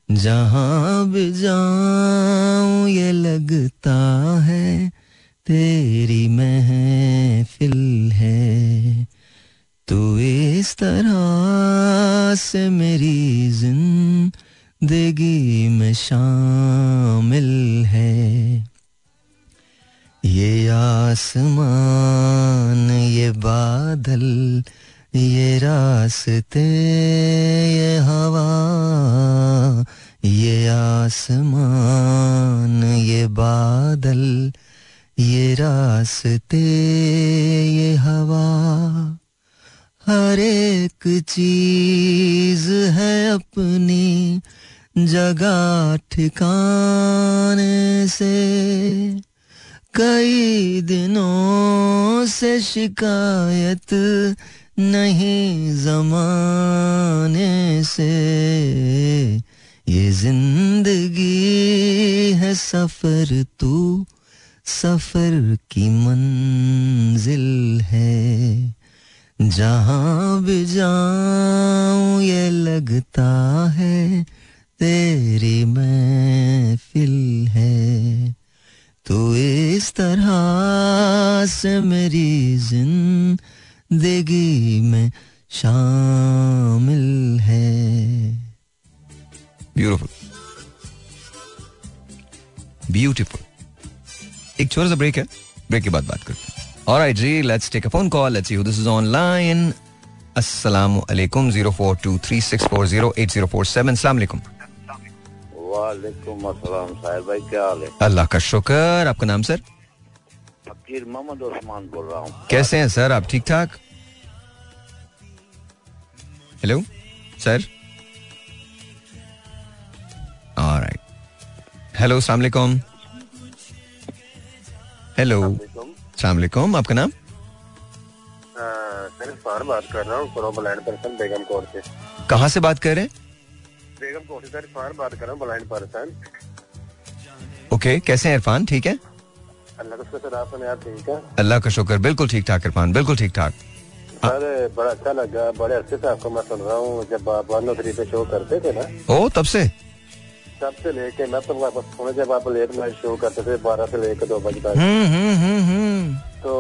S1: जहाँ भी जाऊँ, ये लगता है तेरी महफिल है। तू इस तरह से मेरी ज़िंदगी में शामिल है। ये आसमान, ये बादल, ये रास्ते, ये हवा, ये आसमान, ये बादल, ये रास्ते, ये हवा। हर एक चीज़ है अपनी जगह ठिकाने से। कई दिनों से शिकायत नहीं जमाने से। ये ज़िंदगी है सफ़र, तू सफ़र की मंजिल है। जहाँ भी जाऊँ ये लगता है, तेरी महफिल है। तो इस तरह से मेरी ज़िंदगी में शामिल है। ब्यूटिफुल ब्यूटीफुल एक छोटा सा ब्रेक है। ब्रेक के बाद बात करते हैं। Alright ji let's take a phone call let's see who this is online अस्सलाम वालेकुम 0423640804 अस्सलाम वालेकुम
S7: वालेकुम अस्सलाम साहिब भाई क्या हाल है
S1: अल्लाह का शुक्र आपका नाम सर
S7: फकीर मोहम्मद उस्मान बोल रहा हूँ
S1: कैसे हैं सर आप ठीक ठाक हेलो सर ऑलराइट हेलो अस्सलाम वालेकुम हेलो अस्सलाम आपका नाम?
S7: सर बात कर रहा हूँ ब्लाइंड पर्सन बेगम कोट से।
S1: कहाँ से बात कर रहे हैं?
S7: बेगम कोट से इरफान बात कर रहा हूँ ब्लाइंड पर्सन।
S1: ओके कैसे हैं इरफान ठीक है?
S7: अल्लाह का शुक्र आप सुने आप ठीक है?
S1: अल्लाह का शुक्र बिल्कुल ठीक ठाक इरफान बिल्कुल ठीक ठाक।
S7: सर बड़ा अच्छा लगा बड़े अच्छे से आपको मैं सुन रहा हूँ जब आप वन थ्री पे शो करते थे ना।
S1: ओ तब से?
S7: तब से लेके मैं तो वापस सुना जब आप लेट नाइट शो करते थे बारह से लेकर दो बजे तक।
S1: हम्म हम्म हम्म हम्म।
S7: तो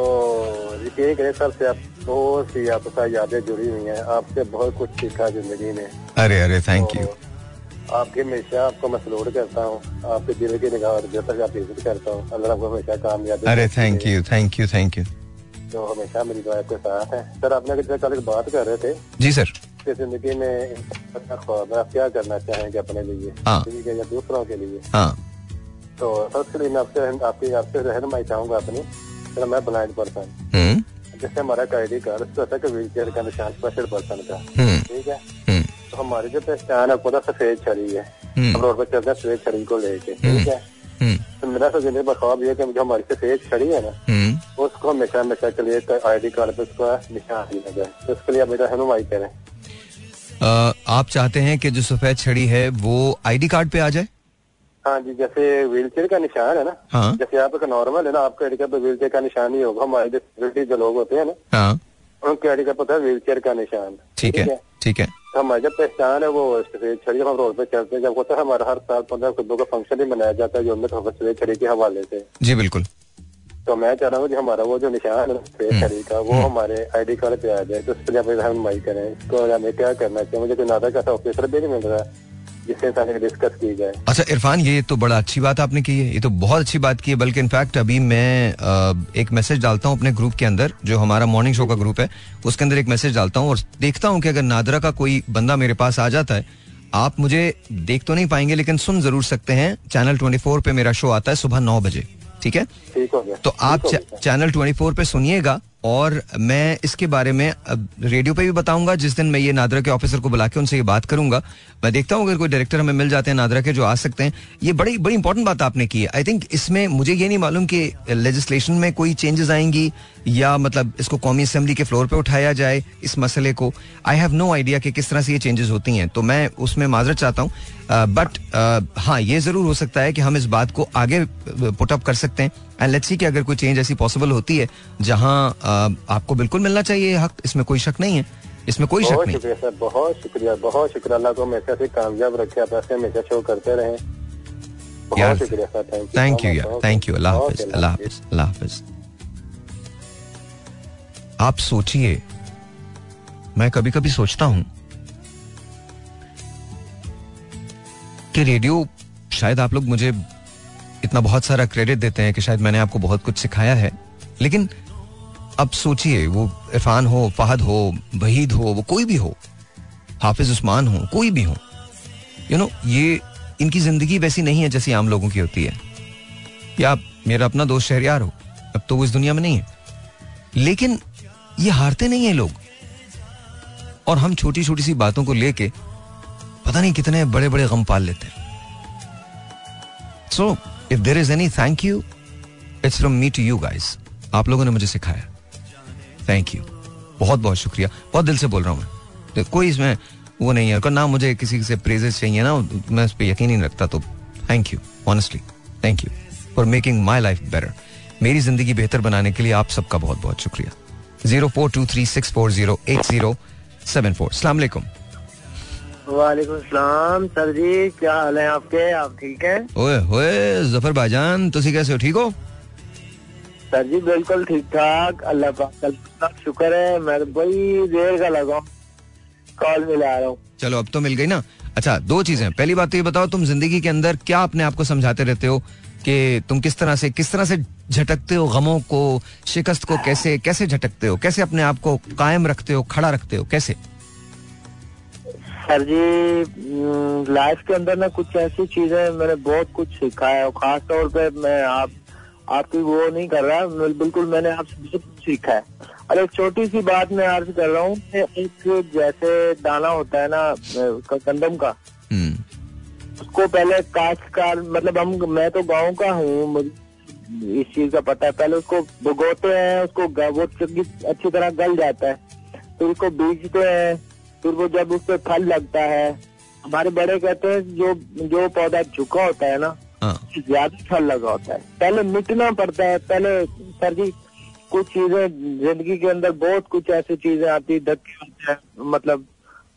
S7: यकीन करें सर से आप बहुत सी आपके साथ यादें जुड़ी हुई हैं। आपसे बहुत कुछ सीखा ज़िंदगी में।
S1: अरे अरे थैंक यू
S7: आपके हमेशा आपको मैं सलूट करता हूँ। आपके दिल की निगाह और जब तक आप इज़्ज़त करता हूँ अल्लाह आपको हमेशा कामयाबी
S1: अरे
S7: thank
S1: you thank you thank you
S7: तो हमेशा मेरी दुआ आपके साथ है। सर आपने कल एक बात कर रहे थे?
S1: जी सर।
S7: कि ज़िंदगी में है, आप क्या करना चाहेंगे अपने लिए
S1: हाँ।
S7: ठीक है या दूसरों के लिए।
S1: हाँ।
S7: तो सबसे लिए मैं आपसे आपकी आपसे रहनुमाई चाहूँगा अपनी सर मैं ब्लाइंड पर्सन
S1: हम्म।
S7: जैसे हमारा आई कार्ड उसका होता कि व्हील चेयर का निशान स्पेशल पर्सन का ठीक है?
S1: हम्म।
S7: तो हमारी जो पहचान है खुदा सफ़ेद छड़ी है।
S1: हम्म।
S7: हम रोड पर चलते हैं सफ़ेद छड़ी को लेके। ठीक है? तो मेरा तो ज़िंदगी का ख्वाब ये है कि जो हमारी सफ़ेद छड़ी है ना उसको हमेशा हमेशा के लिए आई डी कार्ड पे उसका निशान दिया जाए। तो उसके लिए मेरा रहनुमाई करें।
S1: आप चाहते हैं कि जो सफ़ेद छड़ी है वो आईडी कार्ड पे आ जाए?
S7: हाँ जी जैसे व्हील चेयर का निशान है ना?
S1: हाँ।
S7: जैसे आपका नॉर्मल है ना आपका आई डी कार्ड पे व्हील चेयर का निशान ही होगा हमारे डिसेबिलिटी जो लोग होते हैं ना
S1: हाँ।
S7: उनके आई डी कार्ड पे होता है व्हील चेयर का निशान।
S1: ठीक है ठीक है।
S7: तो हमारी जब पहचान है वो सफ़ेद छड़ी हम रोड पे चलते हैं। जब होता है हमारा हर साल पंद्रह अक्टूबर का फ़ंक्शन ही मनाया जाता है जो सफ़ेद छड़ी के हवाले से।
S1: जी बिल्कुल।
S7: तो मैं चाह रहा हूँ कि हमारा वो जो निशान है सफ़ेद का वो हमारे आईडी कार्ड पे आ जाए तो उसके लिए आप रहनुमाई करें। इसको हमें क्या करना चाहिए? मुझे कोई नादा का ऑफिसर भी नहीं मिल रहा है जिससे डिस्कस की जाए।
S1: अच्छा इरफान ये तो बड़ा अच्छी बात आपने की है। ये तो बहुत अच्छी बात की है बल्कि इनफैक्ट अभी मैं एक मैसेज डालता हूँ अपने ग्रुप के अंदर जो हमारा मॉर्निंग शो का ग्रुप है उसके अंदर एक मैसेज डालता हूँ और देखता हूँ कि अगर नादरा का कोई बंदा मेरे पास आ जाता है आप मुझे देख तो नहीं पाएँगे लेकिन सुन ज़रूर सकते हैं। चैनल 24 पे मेरा शो आता है सुबह नौ बजे। ठीक है?
S7: ठीक हो गया।
S1: तो आप चैनल ट्वेंटी 24 पे सुनिएगा और मैं इसके बारे में रेडियो पे भी बताऊँगा। जिस दिन मैं ये नादरा के ऑफिसर को बुला के उनसे ये बात करूँगा मैं देखता हूँ अगर कोई डायरेक्टर हमें मिल जाते हैं नादरा के जो आ सकते हैं। ये बड़ी बड़ी इंपॉर्टेंट बात आपने की है। आई थिंक इसमें मुझे ये नहीं मालूम कि लेजिस्लेशन में कोई चेंजेस आएँगी या मतलब इसको कौमी असेंबली के फ्लोर पर उठाया जाए इस मसले को। आई हैव नो आइडिया कि किस तरह से ये चेंजेस होती हैं। तो मैं उसमें माजरत चाहता हूँ बट हाँ ये ज़रूर हो सकता है कि हम इस बात को आगे पुटअप कर सकते हैं। एंड लेट्स सी कि अगर कोई चेंज ऐसी पॉसिबल होती है जहाँ आपको बिल्कुल मिलना चाहिए हक इसमें कोई शक नहीं है। इसमें कोई शक
S7: बहुत
S1: नहीं।
S7: शुक्रिया सर। बहुत शुक्रिया बहुत शुक्रिया। अल्लाह को हमेशा से कामयाब रखे आप ऐसे हमेशा शो करते रहे।
S1: यार,
S7: थैंक यू
S1: यार। थैंक यू अल्लाह हाफिज अल्लाह हाफिज। अल्लाह हाफिज। आप सोचिए मैं कभी कभी सोचता हूँ कि रेडियो, शायद आप लोग मुझे इतना बहुत सारा क्रेडिट देते हैं कि शायद मैंने आपको बहुत कुछ सिखाया है। लेकिन अब सोचिए, वो इरफान हो, फहद हो, वहीद हो, वो कोई भी हो, हाफिज उस्मान हो, कोई भी हो यू नो ये इनकी ज़िंदगी वैसी नहीं है जैसी आम लोगों की होती है। या मेरा अपना दोस्त शहरियार हो, अब तो वो इस दुनिया में नहीं है। लेकिन ये हारते नहीं है लोग। और हम छोटी छोटी सी बातों को लेके पता नहीं कितने बड़े बड़े गम पाल लेते हैं। So if there is any thank you it's from me to you guys आप लोगों ने मुझे सिखाया। थैंक यू बहुत बहुत शुक्रिया। बहुत दिल से बोल रहा हूँ मैं। तो कोई इसमें वो नहीं है। ना मुझे किसी से प्रेजेस चाहिए ना, मैं उस पर यकीन नहीं रखता तो thank you honestly thank you for making my life better मेरी ज़िंदगी बेहतर बनाने के लिए आप सबका बहुत बहुत शुक्रिया zero four two three six four zero eight zero seven four सलाम
S8: वालेकुम सलाम सर जी क्या हाल है आपके? आप ठीक हैं?
S1: ओए होए ज़फ़र भाईजान तुसी कैसे हो? ठीक हो?
S8: सर जी बिल्कुल ठीक ठाक। अल्लाह पाक का शुक्र है मैं तो बड़ी देर का लगा कॉल मिला रहा हूँ।
S1: चलो अब तो मिल गई ना। अच्छा दो चीज़ें पहली बात तो ये बताओ तुम ज़िंदगी के अंदर क्या अपने आप को समझाते रहते हो कि तुम किस तरह से किस तरह से झटकते हो गमों को शिकस्त को कैसे कैसे झटकते हो? कैसे अपने आप को कायम रखते हो खड़ा रखते हो? कैसे?
S8: सर जी लाइफ के अंदर ना कुछ ऐसी चीज़ें मैंने बहुत कुछ सीखा है और खास तौर पे मैं आप आपकी वो नहीं कर रहा बिल्कुल मैंने आपसे बहुत कुछ सीखा है। और एक छोटी सी बात मैं अर्ज़ कर रहा हूँ एक जैसे दाना होता है ना गंदम का।
S1: हम्म।
S8: उसको पहले काश्तकार मतलब हम मैं तो गाँव का हूँ इस चीज़ का पता है। पहले उसको भुगोते हैं उसको वो अच्छी तरह गल जाता है। फिर उसको बीजते हैं फिर वो जब उस पर फल लगता है हमारे बड़े कहते हैं जो जो पौधा झुका होता है ना
S1: हाँ।
S8: ज़्यादा फल लगा होता है। पहले मिटना पड़ता है पहले सर जी कुछ चीज़ें ज़िंदगी के अंदर बहुत कुछ ऐसी चीज़ें आती हैं मतलब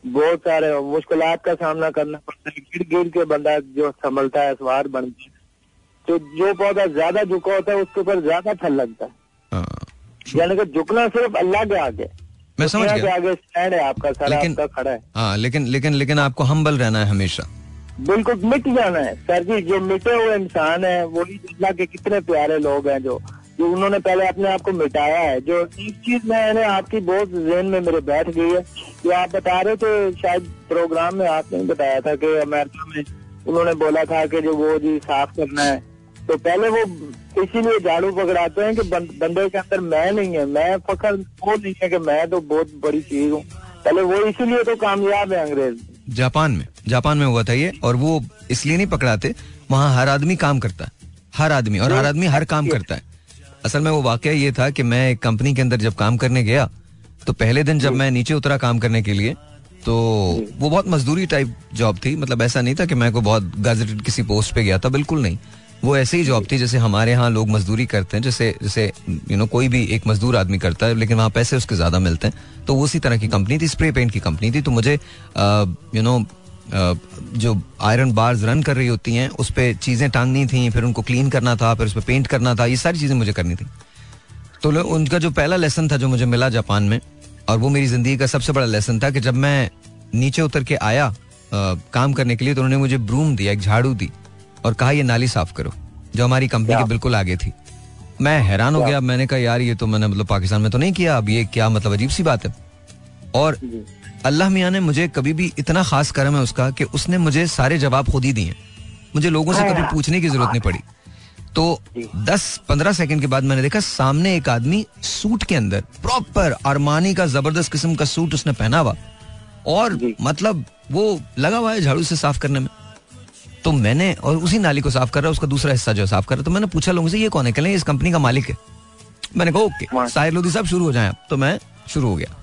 S8: बहुत सारे मुश्किल का सामना करना पड़ता है गिर गिर के बंदा जो संभलता है सवार बनता है। तो जो पौधा ज़्यादा झुका होता है उसके ऊपर ज़्यादा फल लगता है।
S1: हाँ
S8: यानी कि झुकना सिर्फ़ अल्लाह के आगे
S1: मैं समझ गया।
S8: आगे स्टैंड है आपका सारा
S1: लेकिन-
S8: आपका खड़ा है।
S1: हाँ लेकिन लेकिन लेकिन आपको हम्बल रहना है हमेशा।
S8: बिल्कुल मिट जाना है। सर जी जो मिटे हुए इंसान है वही अल्लाह के कितने प्यारे लोग हैं जो जो उन्होंने पहले अपने आप को मिटाया है। जो एक चीज़ मैंने आपकी बहुत जहन में मेरे बैठ गई है। कि आप बता रहे थे शायद प्रोग्राम में आपने बताया था कि अमेरिका में उन्होंने बोला था कि जो वो जी साफ़ करना है तो पहले वो इसीलिए झाड़ू पकड़ाते हैं कि बंदे के अंदर मैं नहीं है। मैं फखर वो नहीं है कि मैं तो बहुत बड़ी चीज़ हूँ। पहले वो इसीलिए तो कामयाब है अंग्रेज़।
S1: जापान में जापान में हुआ था ये और वो इसलिए नहीं पकड़ाते वहाँ हर आदमी काम करता है। हर आदमी और हर आदमी हर काम करता है। असल में वो वाकया ये था कि मैं एक कंपनी के अंदर जब काम करने गया तो पहले दिन जब मैं नीचे उतरा काम करने के लिए तो वो बहुत मजदूरी टाइप जॉब थी। मतलब ऐसा नहीं था कि मैं को बहुत गाजेटेड किसी पोस्ट पे गया था बिल्कुल नहीं। वो ऐसी ही जॉब थी जैसे हमारे यहाँ लोग मजदूरी करते हैं जैसे जैसे यू नो कोई भी एक मजदूर आदमी करता है लेकिन वहाँ पैसे उसके ज़्यादा मिलते हैं। तो उसी तरह की कंपनी थी स्प्रे पेंट की कंपनी थी। तो मुझे यू नो जो आयरन बार्स रन कर रही होती हैं उस पर चीज़ें टांगनी थी फिर उनको क्लीन करना था फिर उस पर पेंट करना था ये सारी चीज़ें मुझे करनी थी। तो उनका जो पहला लेसन था जो मुझे मिला जापान में और वो मेरी ज़िंदगी का सबसे बड़ा लेसन था कि जब मैं नीचे उतर के आया अ, काम करने के लिए तो उन्होंने मुझे ब्रूम दिया एक झाड़ू दी। और कहा ये नाली साफ़ करो। जो हमारी कंपनी के बिल्कुल आगे थी। मैं हैरान हो गया मैंने कहा यार ये तो मैंने मतलब पाकिस्तान में तो नहीं किया अब ये क्या मतलब अजीब सी बात है? और अल्लाह मियाँ ने मुझे कभी भी इतना खास करम है उसका कि उसने मुझे सारे जवाब खुद ही दिए। मुझे लोगों से कभी पूछने की ज़रूरत नहीं पड़ी। तो 10-15 सेकंड के बाद मैंने देखा सामने एक आदमी सूट के अंदर प्रॉपर अरमानी का ज़बरदस्त किस्म का सूट उसने पहना हुआ। और मतलब वो लगा हुआ है झाड़ू से साफ़ करने में। तो मैंने और उसी नाली को साफ़ कर रहा है उसका दूसरा हिस्सा जो है साफ़ कर रहा है। तो मैंने पूछा लोगों से ये कौन है? कहले इस कंपनी का मालिक है। मैंने कहा ओके साहिर लोधी साहब शुरू हो जाए तो मैं शुरू हो गया।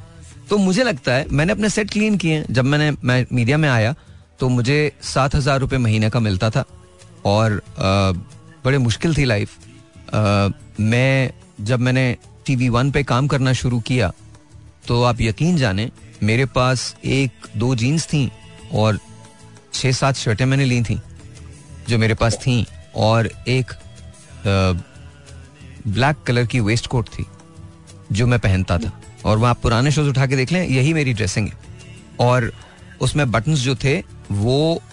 S1: तो मुझे लगता है मैंने अपने सेट क्लीन किए जब मैंने मैं मीडिया में आया तो मुझे सात हज़ार रुपये महीने का मिलता था। और अ, बड़े मुश्किल थी लाइफ अ, मैं जब मैंने टी वी वन पे काम करना शुरू किया तो आप यकीन जाने मेरे पास एक दो जीन्स थी और छः सात शर्टें मैंने ली थी। जो मेरे पास थी और एक ब्लैक कलर की वेस्ट कोट थी, जो मैं पहनता था। और वह पुराने शोज़ उठा के देख लें, यही मेरी ड्रेसिंग है। और उसमें बटन्स जो थे, वो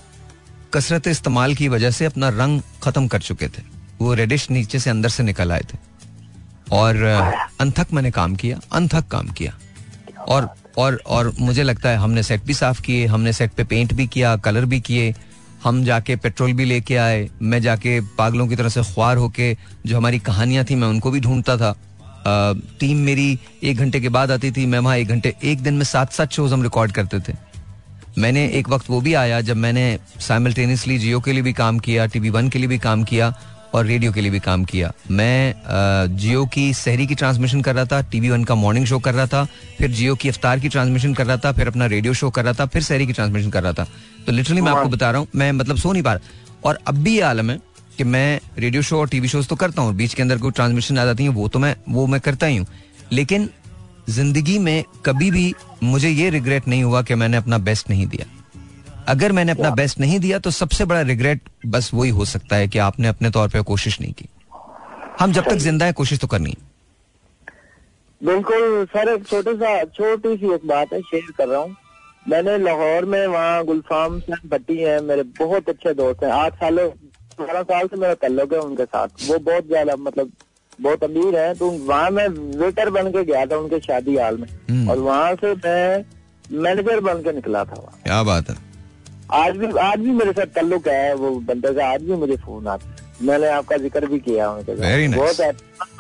S1: कसरत इस्तेमाल की वजह से अपना रंग खत्म कर चुके थे। वो रेडिश नीचे से अंदर से निकल आए थे। और अनथक मैंने काम किया, अनथक काम किया। और और और मुझे लगता है हमने सेट भी साफ़ किए, हमने सेट पे पेंट भी किया कलर भी किए। हम जाके पेट्रोल भी लेके आए, मैं जाके पागलों की तरह से ख्वार होके जो हमारी कहानियाँ थी, मैं उनको भी ढूंढता था। टीम मेरी एक घंटे के बाद आती थी, मैं वहाँ एक घंटे, एक दिन में सात सात शोज़ हम रिकॉर्ड करते थे। मैंने एक वक्त वो भी आया जब मैंने साइमल्टेनियसली जियो के लिए भी काम किया, टीवी वन के लिए भी काम किया और रेडियो के लिए भी काम किया। मैं जियो की शहरी की ट्रांसमिशन कर रहा था टीवी वन का मॉर्निंग शो कर रहा था फिर जियो की अफ्तार की ट्रांसमिशन कर रहा था फिर अपना रेडियो शो कर रहा था फिर शहरी की ट्रांसमिशन कर रहा था। तो लिटरली मैं आपको बता रहा हूँ मैं मतलब सो नहीं पा रहा। और अब भी ये आलम है कि मैं रेडियो शो और टीवी शोज़ तो करता हूँ बीच के अंदर कोई ट्रांसमिशन आ जाती है वो तो मैं वो मैं करता ही हूँ। लेकिन ज़िंदगी में कभी भी मुझे ये रिग्रेट नहीं हुआ कि मैंने अपना बेस्ट नहीं दिया। अगर मैंने अपना बेस्ट नहीं दिया तो सबसे बड़ा रिग्रेट बस वही हो सकता है कि आपने अपने तौर पर कोशिश नहीं की। हम जब तक ज़िंदा है कोशिश तो करनी
S8: बिल्कुल सर एक छोटे सा छोटी सी एक बात है शेयर कर रहा हूँ। मैंने लाहौर में वहाँ गुलफाम हुसैन भट्टी है मेरे बहुत अच्छे दोस्त हैं। आठ सालों बारह साल से मेरा ताल्लुक है उनके साथ। वो बहुत ज़्यादा मतलब बहुत अमीर है। तो वहाँ मैं वेटर बन के गया था उनके शादी हाल में।
S1: हम्म।
S8: और वहाँ से मैं मैनेजर बन के निकला था
S1: क्या बात है।
S8: आज भी आज भी मेरे साथ ताल्लुक है वो बंदे का आज भी मुझे फ़ोन आता मैंने आपका ज़िक्र भी किया
S1: nice.
S8: बहुत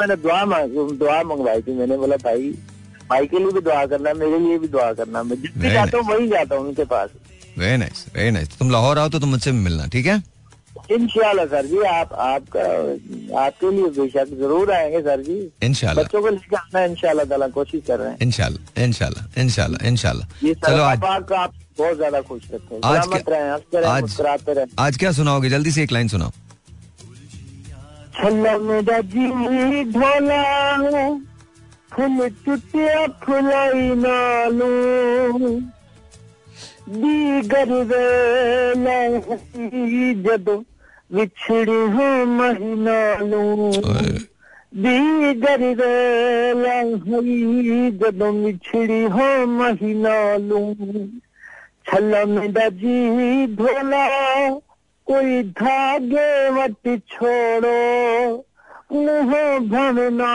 S8: मैंने दुआ मांग दुआ मंगवाई थी मैंने बोला भाई भाई के लिए भी दुआ करना मेरे लिए भी दुआ करना। मैं जिस भी जाता हूँ वही जाता हूँ उनके पास।
S1: वेरी नाइस वेरी नाइस तुम लाहौर आओ तो तुम मुझसे मिलना ठीक है?
S8: इनशाला सर जी आप आपका आपके लिए बेशक ज़रूर आएँगे सर जी।
S1: इंशाल्लाह
S8: बच्चों को लेकर आना ताला कोशिश कर रहे हैं।
S1: इंशाल्लाह इंशाल्लाह इंशाल्लाह इंशाल्लाह
S8: ये
S1: चलो आज
S8: पाक आप बहुत ज़्यादा खुश रहते हैं।
S1: आज क्या-
S8: रहे हँसते रहे
S1: आज-
S8: मुस्कुराते रहे।
S1: आज क्या सुनाओगे? जल्दी से एक लाइन सुनाओ।
S8: छल्ला मेरा जी ढोला फुल चुटिया फुलाई नालू। दीगर वेला हसी जदो विछड़ी हो महीनालू
S1: ओए,
S8: दीगर वेला जदो विछड़ी हो महीनालू छल्ला मेरा जी ढोला कोई धागे वट छोड़ो। मुँह भरना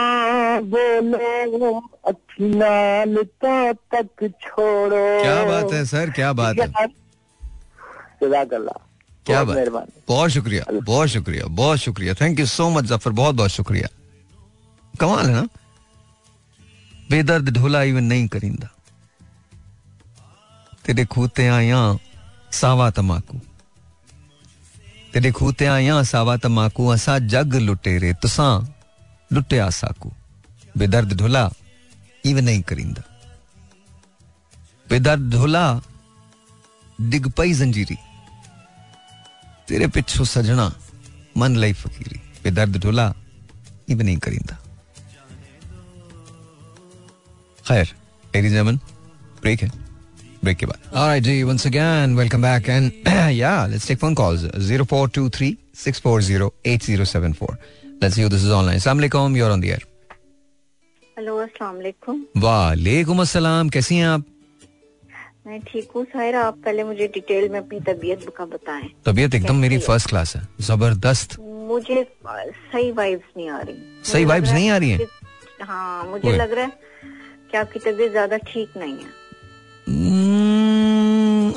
S8: बोलो अखी तो तक छोड़ो।
S1: क्या बात है सर क्या बात है? क्या बात बहुत शुक्रिया बहुत शुक्रिया बहुत शुक्रिया। Thank you so much Zafar बहुत बहुत शुक्रिया। कमाल है ना? बेदर्द ढोला इवन नहीं करींदा। तेरे खूते आया सावा तमाकू। तेरे खूते आया सावा तमाकू असा जग लुटेरे तुसा लुटिया साकू। बेदर्द ढोला इवन नहीं करींदा। बेदर्द ढोला डिग पई जंजीरी। तेरे पिछो सजना मन लई फकीरी। बेदर्द ढोला इवन नहीं करींदा। खैर and gentlemen, ब्रेक है। ब्रेक के बाद। Alright जी once again welcome back and yeah let's take phone calls. 0423-640-8074 let's see who this is online. Assalamu alaikum you're on the air.
S9: Hello अस्सलाम वालेकुम
S1: वालेकुम अस्सलाम कैसी हैं आप?
S9: मैं ठीक हूँ साहिरा आप पहले मुझे डिटेल में अपनी तबीयत का बताएँ।
S1: तबीयत एकदम मेरी फ़र्स्ट क्लास है। ज़बरदस्त।
S9: मुझे सही वाइब्स नहीं आ रही।
S1: सही
S9: रहा
S1: नहीं आ रही हैं?
S9: हाँ मुझे लग रहा है कि आपकी तबीयत ज़्यादा ठीक नहीं है।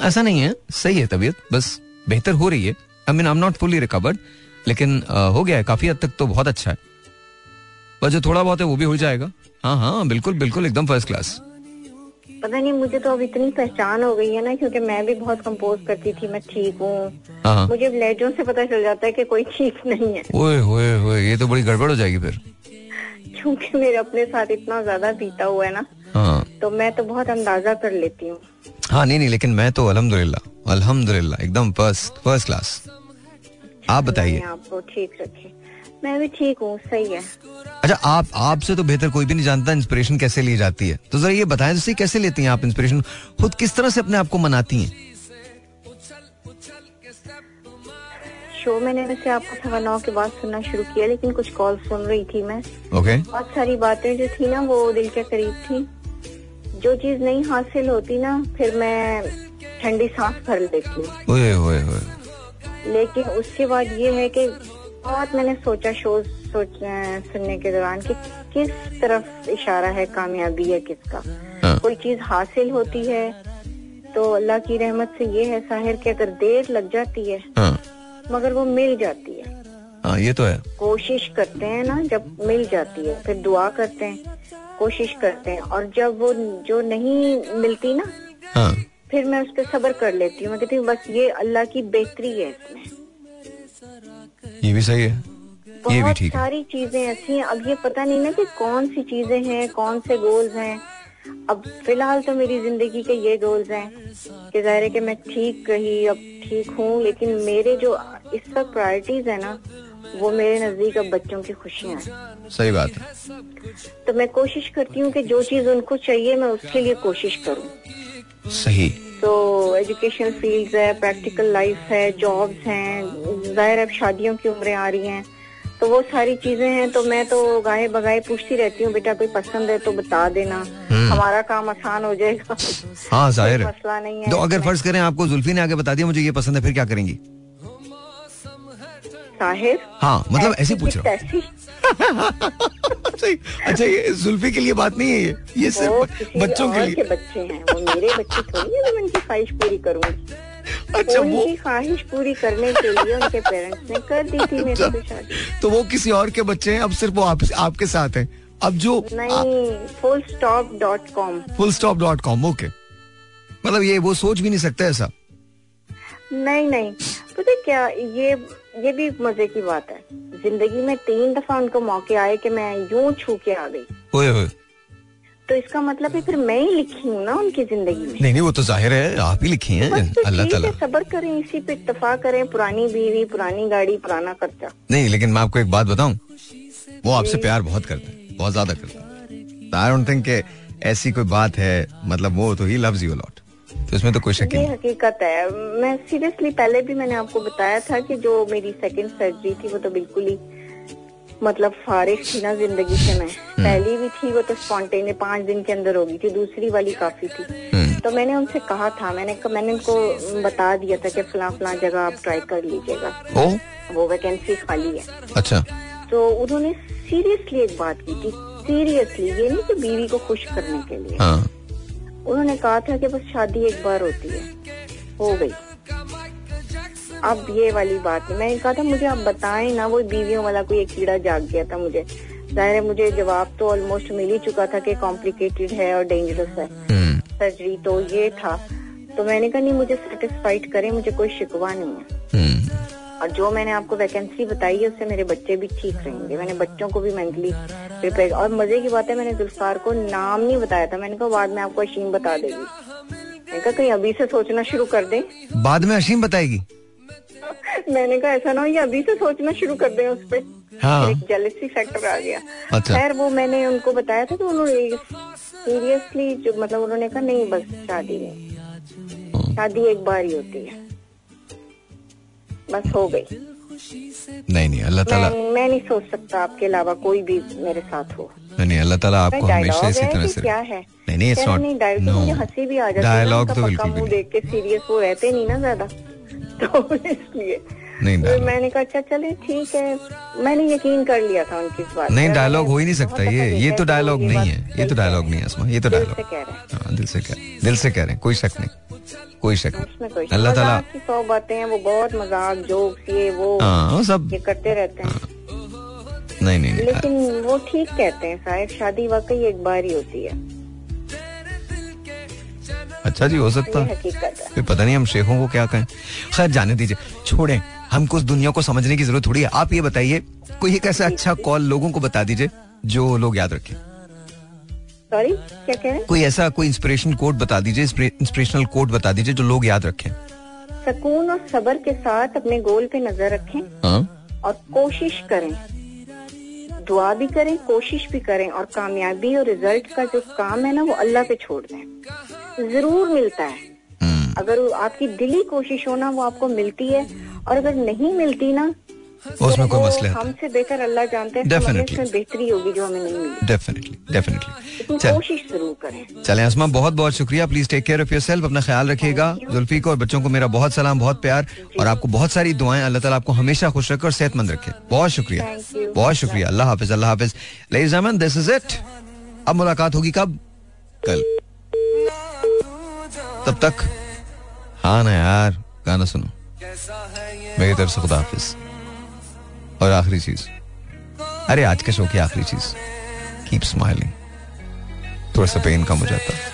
S1: ऐसा नहीं है। सही है तबीयत। बस बेहतर हो रही है। I mean I am not fully recovered लेकिन अ, हो गया है। काफ़ी हद तक तो बहुत अच्छा है। बस जो थोड़ा बहुत है वो भी हो जाएगा। हाँ हाँ बिल्कुल बिल्कुल एकदम फ़र्स्ट क्लास
S9: पता नहीं मुझे तो अब इतनी पहचान हो गई है ना क्योंकि मैं भी बहुत कंपोज करती थी मैं ठीक हूँ।
S1: हाँ हाँ।
S9: मुझे लहजों से पता चल जाता है कि कोई ठीक नहीं है।
S1: ओए होए होए ये तो बड़ी गड़बड़ हो जाएगी फिर।
S9: क्योंकि मेरे अपने साथ इतना ज़्यादा बीता हुआ है ना।
S1: हाँ।
S9: तो मैं तो बहुत अंदाज़ा कर लेती हूँ।
S1: हाँ नहीं नहीं लेकिन मैं तो अल्हम्दुलिल्लाह अल्हम्दुलिल्लाह एकदम फ़र्स्ट फ़र्स्ट क्लास आप बताइए।
S9: आपको ठीक रखे। मैं भी ठीक हूँ सही है।
S1: अच्छा आप आपसे तो बेहतर कोई भी नहीं जानता इंस्पिरेशन कैसे ली जाती है। तो जरा ये बताएँ तो कैसे लेती हैं आप इंस्पिरेशन खुद किस तरह से अपने आप को मनाती हैं?
S9: शो मैंने वैसे आपको सवा नौ के बाद सुनना शुरू किया लेकिन कुछ कॉल सुन रही थी मैं।
S1: ओके
S9: बहुत सारी बातें जो थी ना वो दिल के करीब थी। जो चीज़ नहीं हासिल होती ना फिर मैं ठंडी सांस भर लेती हूँ। लेकिन उसके बाद ये है कि बहुत मैंने सोचा शो सोच सुनने के दौरान कि किस तरफ़ इशारा है कामयाबी है किसका।
S1: हाँ।
S9: कोई चीज़ हासिल होती है तो अल्लाह की रहमत से ये है साहिर कि अगर देर लग जाती है
S1: हाँ।
S9: मगर वो मिल जाती है।
S1: हाँ ये तो है।
S9: कोशिश करते हैं ना जब मिल जाती है फिर दुआ करते हैं कोशिश करते हैं। और जब वो जो नहीं मिलती ना
S1: हाँ।
S9: फिर मैं उस पर सब्र कर लेती हूँ। मैं कहती हूँ बस ये अल्लाह की बेहतरी है इसमें।
S1: ये भी सही है। ये भी ठीक है।
S9: सारी चीज़ें ऐसी हैं। अब ये पता नहीं ना कि कौन सी चीज़ें हैं कौन से गोल्स हैं। अब फ़िलहाल तो मेरी ज़िंदगी के ये गोल्स हैं कि ज़ाहिर है कि मैं ठीक रही अब ठीक हूँ। लेकिन मेरे जो इस वक्त प्रायोरिटीज है ना वो मेरे नज़दीक अब बच्चों की खुशियाँ हैं।
S1: सही बात है।
S9: तो मैं कोशिश करती हूँ कि जो चीज़ उनको चाहिए मैं उसके लिए कोशिश करूँ।
S1: सही।
S9: तो एजुकेशन फ़ील्ड है प्रैक्टिकल लाइफ है जॉब्स हैं ज़ाहिर अब शादियों की उम्रें आ रही हैं। तो वो सारी चीज़ें हैं तो मैं तो गाये बगाए पूछती रहती हूँ बेटा कोई पसंद है तो बता देना।
S1: हम्म।
S9: हमारा काम आसान हो जाएगा।
S1: हाँ ज़ाहिर
S9: मसला नहीं है।
S1: तो अगर फ़र्ज़ करें आपको जुल्फी ने आगे बता दिया मुझे ये पसंद है फिर क्या करेंगी?
S9: साहिर
S1: हाँ मतलब ऐसे पूछ रहा हूँ। अच्छा, ये जुल्फी के लिए बात नहीं है ये। ये सिर्फ़ बच्चों के लिए।
S9: के बच्चे हैं वो मेरे बच्चे थोड़ी है मैं उनकी ख्वाहिश पूरी करूँगी।
S1: अच्छा वो
S9: ख्वाहिश पूरी करने के लिए उनके पेरेंट्स ने कर दी थी मेरे
S1: अच्छा।
S9: से शादी।
S1: तो वो किसी और के बच्चे हैं अब सिर्फ़ वो आप, आपके साथ हैं। अब जो
S9: नहीं full stop dot com
S1: full stop dot com okay मतलब ये वो सोच भी नहीं सकते ऐसा।
S9: नहीं नहीं पता क्या ये ये भी मज़े की बात है। ज़िंदगी में तीन दफ़ा उनको मौके आए कि मैं यूँ छू के आ गई।
S1: ओए
S9: तो इसका मतलब है फिर मैं ही लिखी हूँ ना उनकी ज़िंदगी में?
S1: नहीं नहीं वो तो ज़ाहिर है आप ही लिखी हैं।
S9: तो
S1: अल्लाह ताला।
S9: सबर करें इसी पे इतफा करें पुरानी बीवी पुरानी गाड़ी पुराना खर्चा।
S1: नहीं लेकिन मैं आपको एक बात बताऊँ वो आपसे प्यार बहुत करते हैं बहुत ज़्यादा करते हैं। आई डोंट थिंक ऐसी कोई बात है मतलब वो तो ही लव्स यू लॉट तो इसमें तो कोई शक नहीं।
S9: हकीकत है। मैं सीरियसली पहले भी मैंने आपको बताया था कि जो मेरी सेकंड सर्जरी थी वो तो बिल्कुल ही मतलब फारिश थी ना ज़िंदगी से मैं।
S1: हम्म।
S9: पहली भी थी वो तो स्पॉन्टेनियस पाँच दिन के अंदर होगी थी दूसरी वाली काफ़ी थी।
S1: हम्म।
S9: तो मैंने उनसे कहा था मैंने मैंने उनको बता दिया था कि फला फला जगह आप ट्राई कर लीजिएगा। वो वैकेंसी खाली है।
S1: अच्छा।
S9: तो उन्होंने सीरियसली एक बात की थी सीरियसली ये नहीं कि बीवी को खुश करने के लिए।
S1: हाँ।
S9: उन्होंने कहा था कि बस शादी एक बार होती है। हो गई। अब ये वाली बात है मैंने कहा था मुझे आप बताएँ ना वो बीवियों वाला कोई एक कीड़ा जाग गया था मुझे। ज़ाहिर है मुझे जवाब तो ऑलमोस्ट मिल ही चुका था कि कॉम्प्लिकेटेड है और डेंजरस है।
S1: हम्म।
S9: सर्जरी तो ये था। तो मैंने कहा नहीं मुझे सेटिस्फाइड करें मुझे कोई शिकवा नहीं है।
S1: हम्म।
S9: और जो मैंने आपको वैकेंसी बताई है उससे मेरे बच्चे भी ठीक रहेंगे। मैंने बच्चों को भी मेंटली प्रिपेयर और मज़े की बात है मैंने जुल्फार को नाम नहीं बताया था। मैंने कहा बाद में आपको अशीम बता देगी। मैंने कहा कहीं अभी से सोचना शुरू कर दें।
S1: बाद में अशीम बताएगी?
S9: मैंने कहा ऐसा ना हो ये अभी से सोचना शुरू कर दें उस पर
S1: हाँ।
S9: एक जेलसी फैक्टर आ गया।
S1: अच्छा।
S9: खैर वो मैंने उनको बताया था तो उन्होंने सीरियसली जो मतलब उन्होंने कहा नहीं बस शादी नहीं शादी एक बार ही होती है। बस हो गई।
S1: नहीं नहीं अल्लाह ताला
S9: मैं मैं नहीं सोच सकता आपके अलावा कोई भी मेरे साथ हो।
S1: नहीं नहीं अल्लाह ताला आपको हमेशा इसी तरह से
S9: क्या है?
S1: नहीं नहीं इट्स नॉट नो
S9: हँसी भी आ जाती है
S1: डायलॉग तो बिल्कुल भी
S9: देख के सीरियस वो रहते नहीं ना ज़्यादा। तो इसलिए
S1: नहीं
S9: तो
S1: डायलॉग
S9: मैंने कहा अच्छा चले ठीक है। मैंने यकीन कर लिया था उनकी बात
S1: नहीं डायलॉग हो ही नहीं सकता। ये ये तो डायलॉग नहीं है। ये तो डायलॉग नहीं है अस्मा। ये तो
S9: दिल
S1: डायलॉग
S9: से कह रहे हैं।
S1: हाँ दिल से कह दिल से कह रहे हैं। कोई शक नहीं। कोई शक नहीं। अल्लाह ताला
S9: की सौ बातें हैं वो बहुत मज़ाक जोक्स ये वो
S1: हाँ वो सब
S9: ये करते रहते हैं।
S1: नहीं नहीं नहीं।
S9: लेकिन वो ठीक कहते हैं शायद शादी वाकई एक बार ही होती है।
S1: अच्छा जी हो सकता है।
S9: है।
S1: पता नहीं हम शेखों को क्या कहें। खैर जाने दीजिए। छोड़ें। हमको उस दुनिया को समझने की ज़रूरत थोड़ी है। आप ये बताइए कोई एक ऐसा अच्छा कॉल लोगों को बता दीजिए जो लोग याद रखें।
S9: सॉरी क्या कह रहे हैं?
S1: कोई ऐसा कोई इंस्पिरेशन कोड बता दीजिए इंस्पिरेशनल कोड बता दीजिए जो लोग याद रखें।
S9: सुकून और सबर के साथ अपने गोल पे नज़र रखें
S1: हाँ।
S9: और कोशिश करें। दुआ भी करें कोशिश भी करें और कामयाबी और रिज़ल्ट का जो काम है ना वो अल्लाह पे छोड़ दें। ज़रूर मिलता है। अगर आपकी दिली कोशिश हो ना वो आपको मिलती है और अगर नहीं मिलती ना
S1: उसमें
S9: तो
S1: कोई मसले
S9: हमसे बेहतर अल्लाह जानते हैं
S1: Definitely.
S9: बेहतरी होगी जो हमें नहीं मिली।
S1: डेफिनेटली डेफिनेटली
S9: कोशिश ज़रूर करें।
S1: चलें असमा बहुत बहुत शुक्रिया। Please take care of yourself अपना ख्याल रखिएगा। जुल्फी को और बच्चों को मेरा बहुत सलाम बहुत प्यार और आपको बहुत सारी दुआएँ अल्लाह ताला आपको हमेशा खुश रखे और सेहतमंद रखे। बहुत शुक्रिया। बहुत शुक्रिया। अल्लाह हाफिज अल्लाह हाफिज। एंड दिस इज़ इट अब मुलाकात होगी कब? कल। तब तक। हाँ ना यार, गाना सुनो। मेरी तरफ़ से खुदा हाफिज। और आखिरी चीज़। अरे आज के शो की आखिरी चीज़। कीप स्माइलिंग थोड़ा सा पेन कम हो जाता। है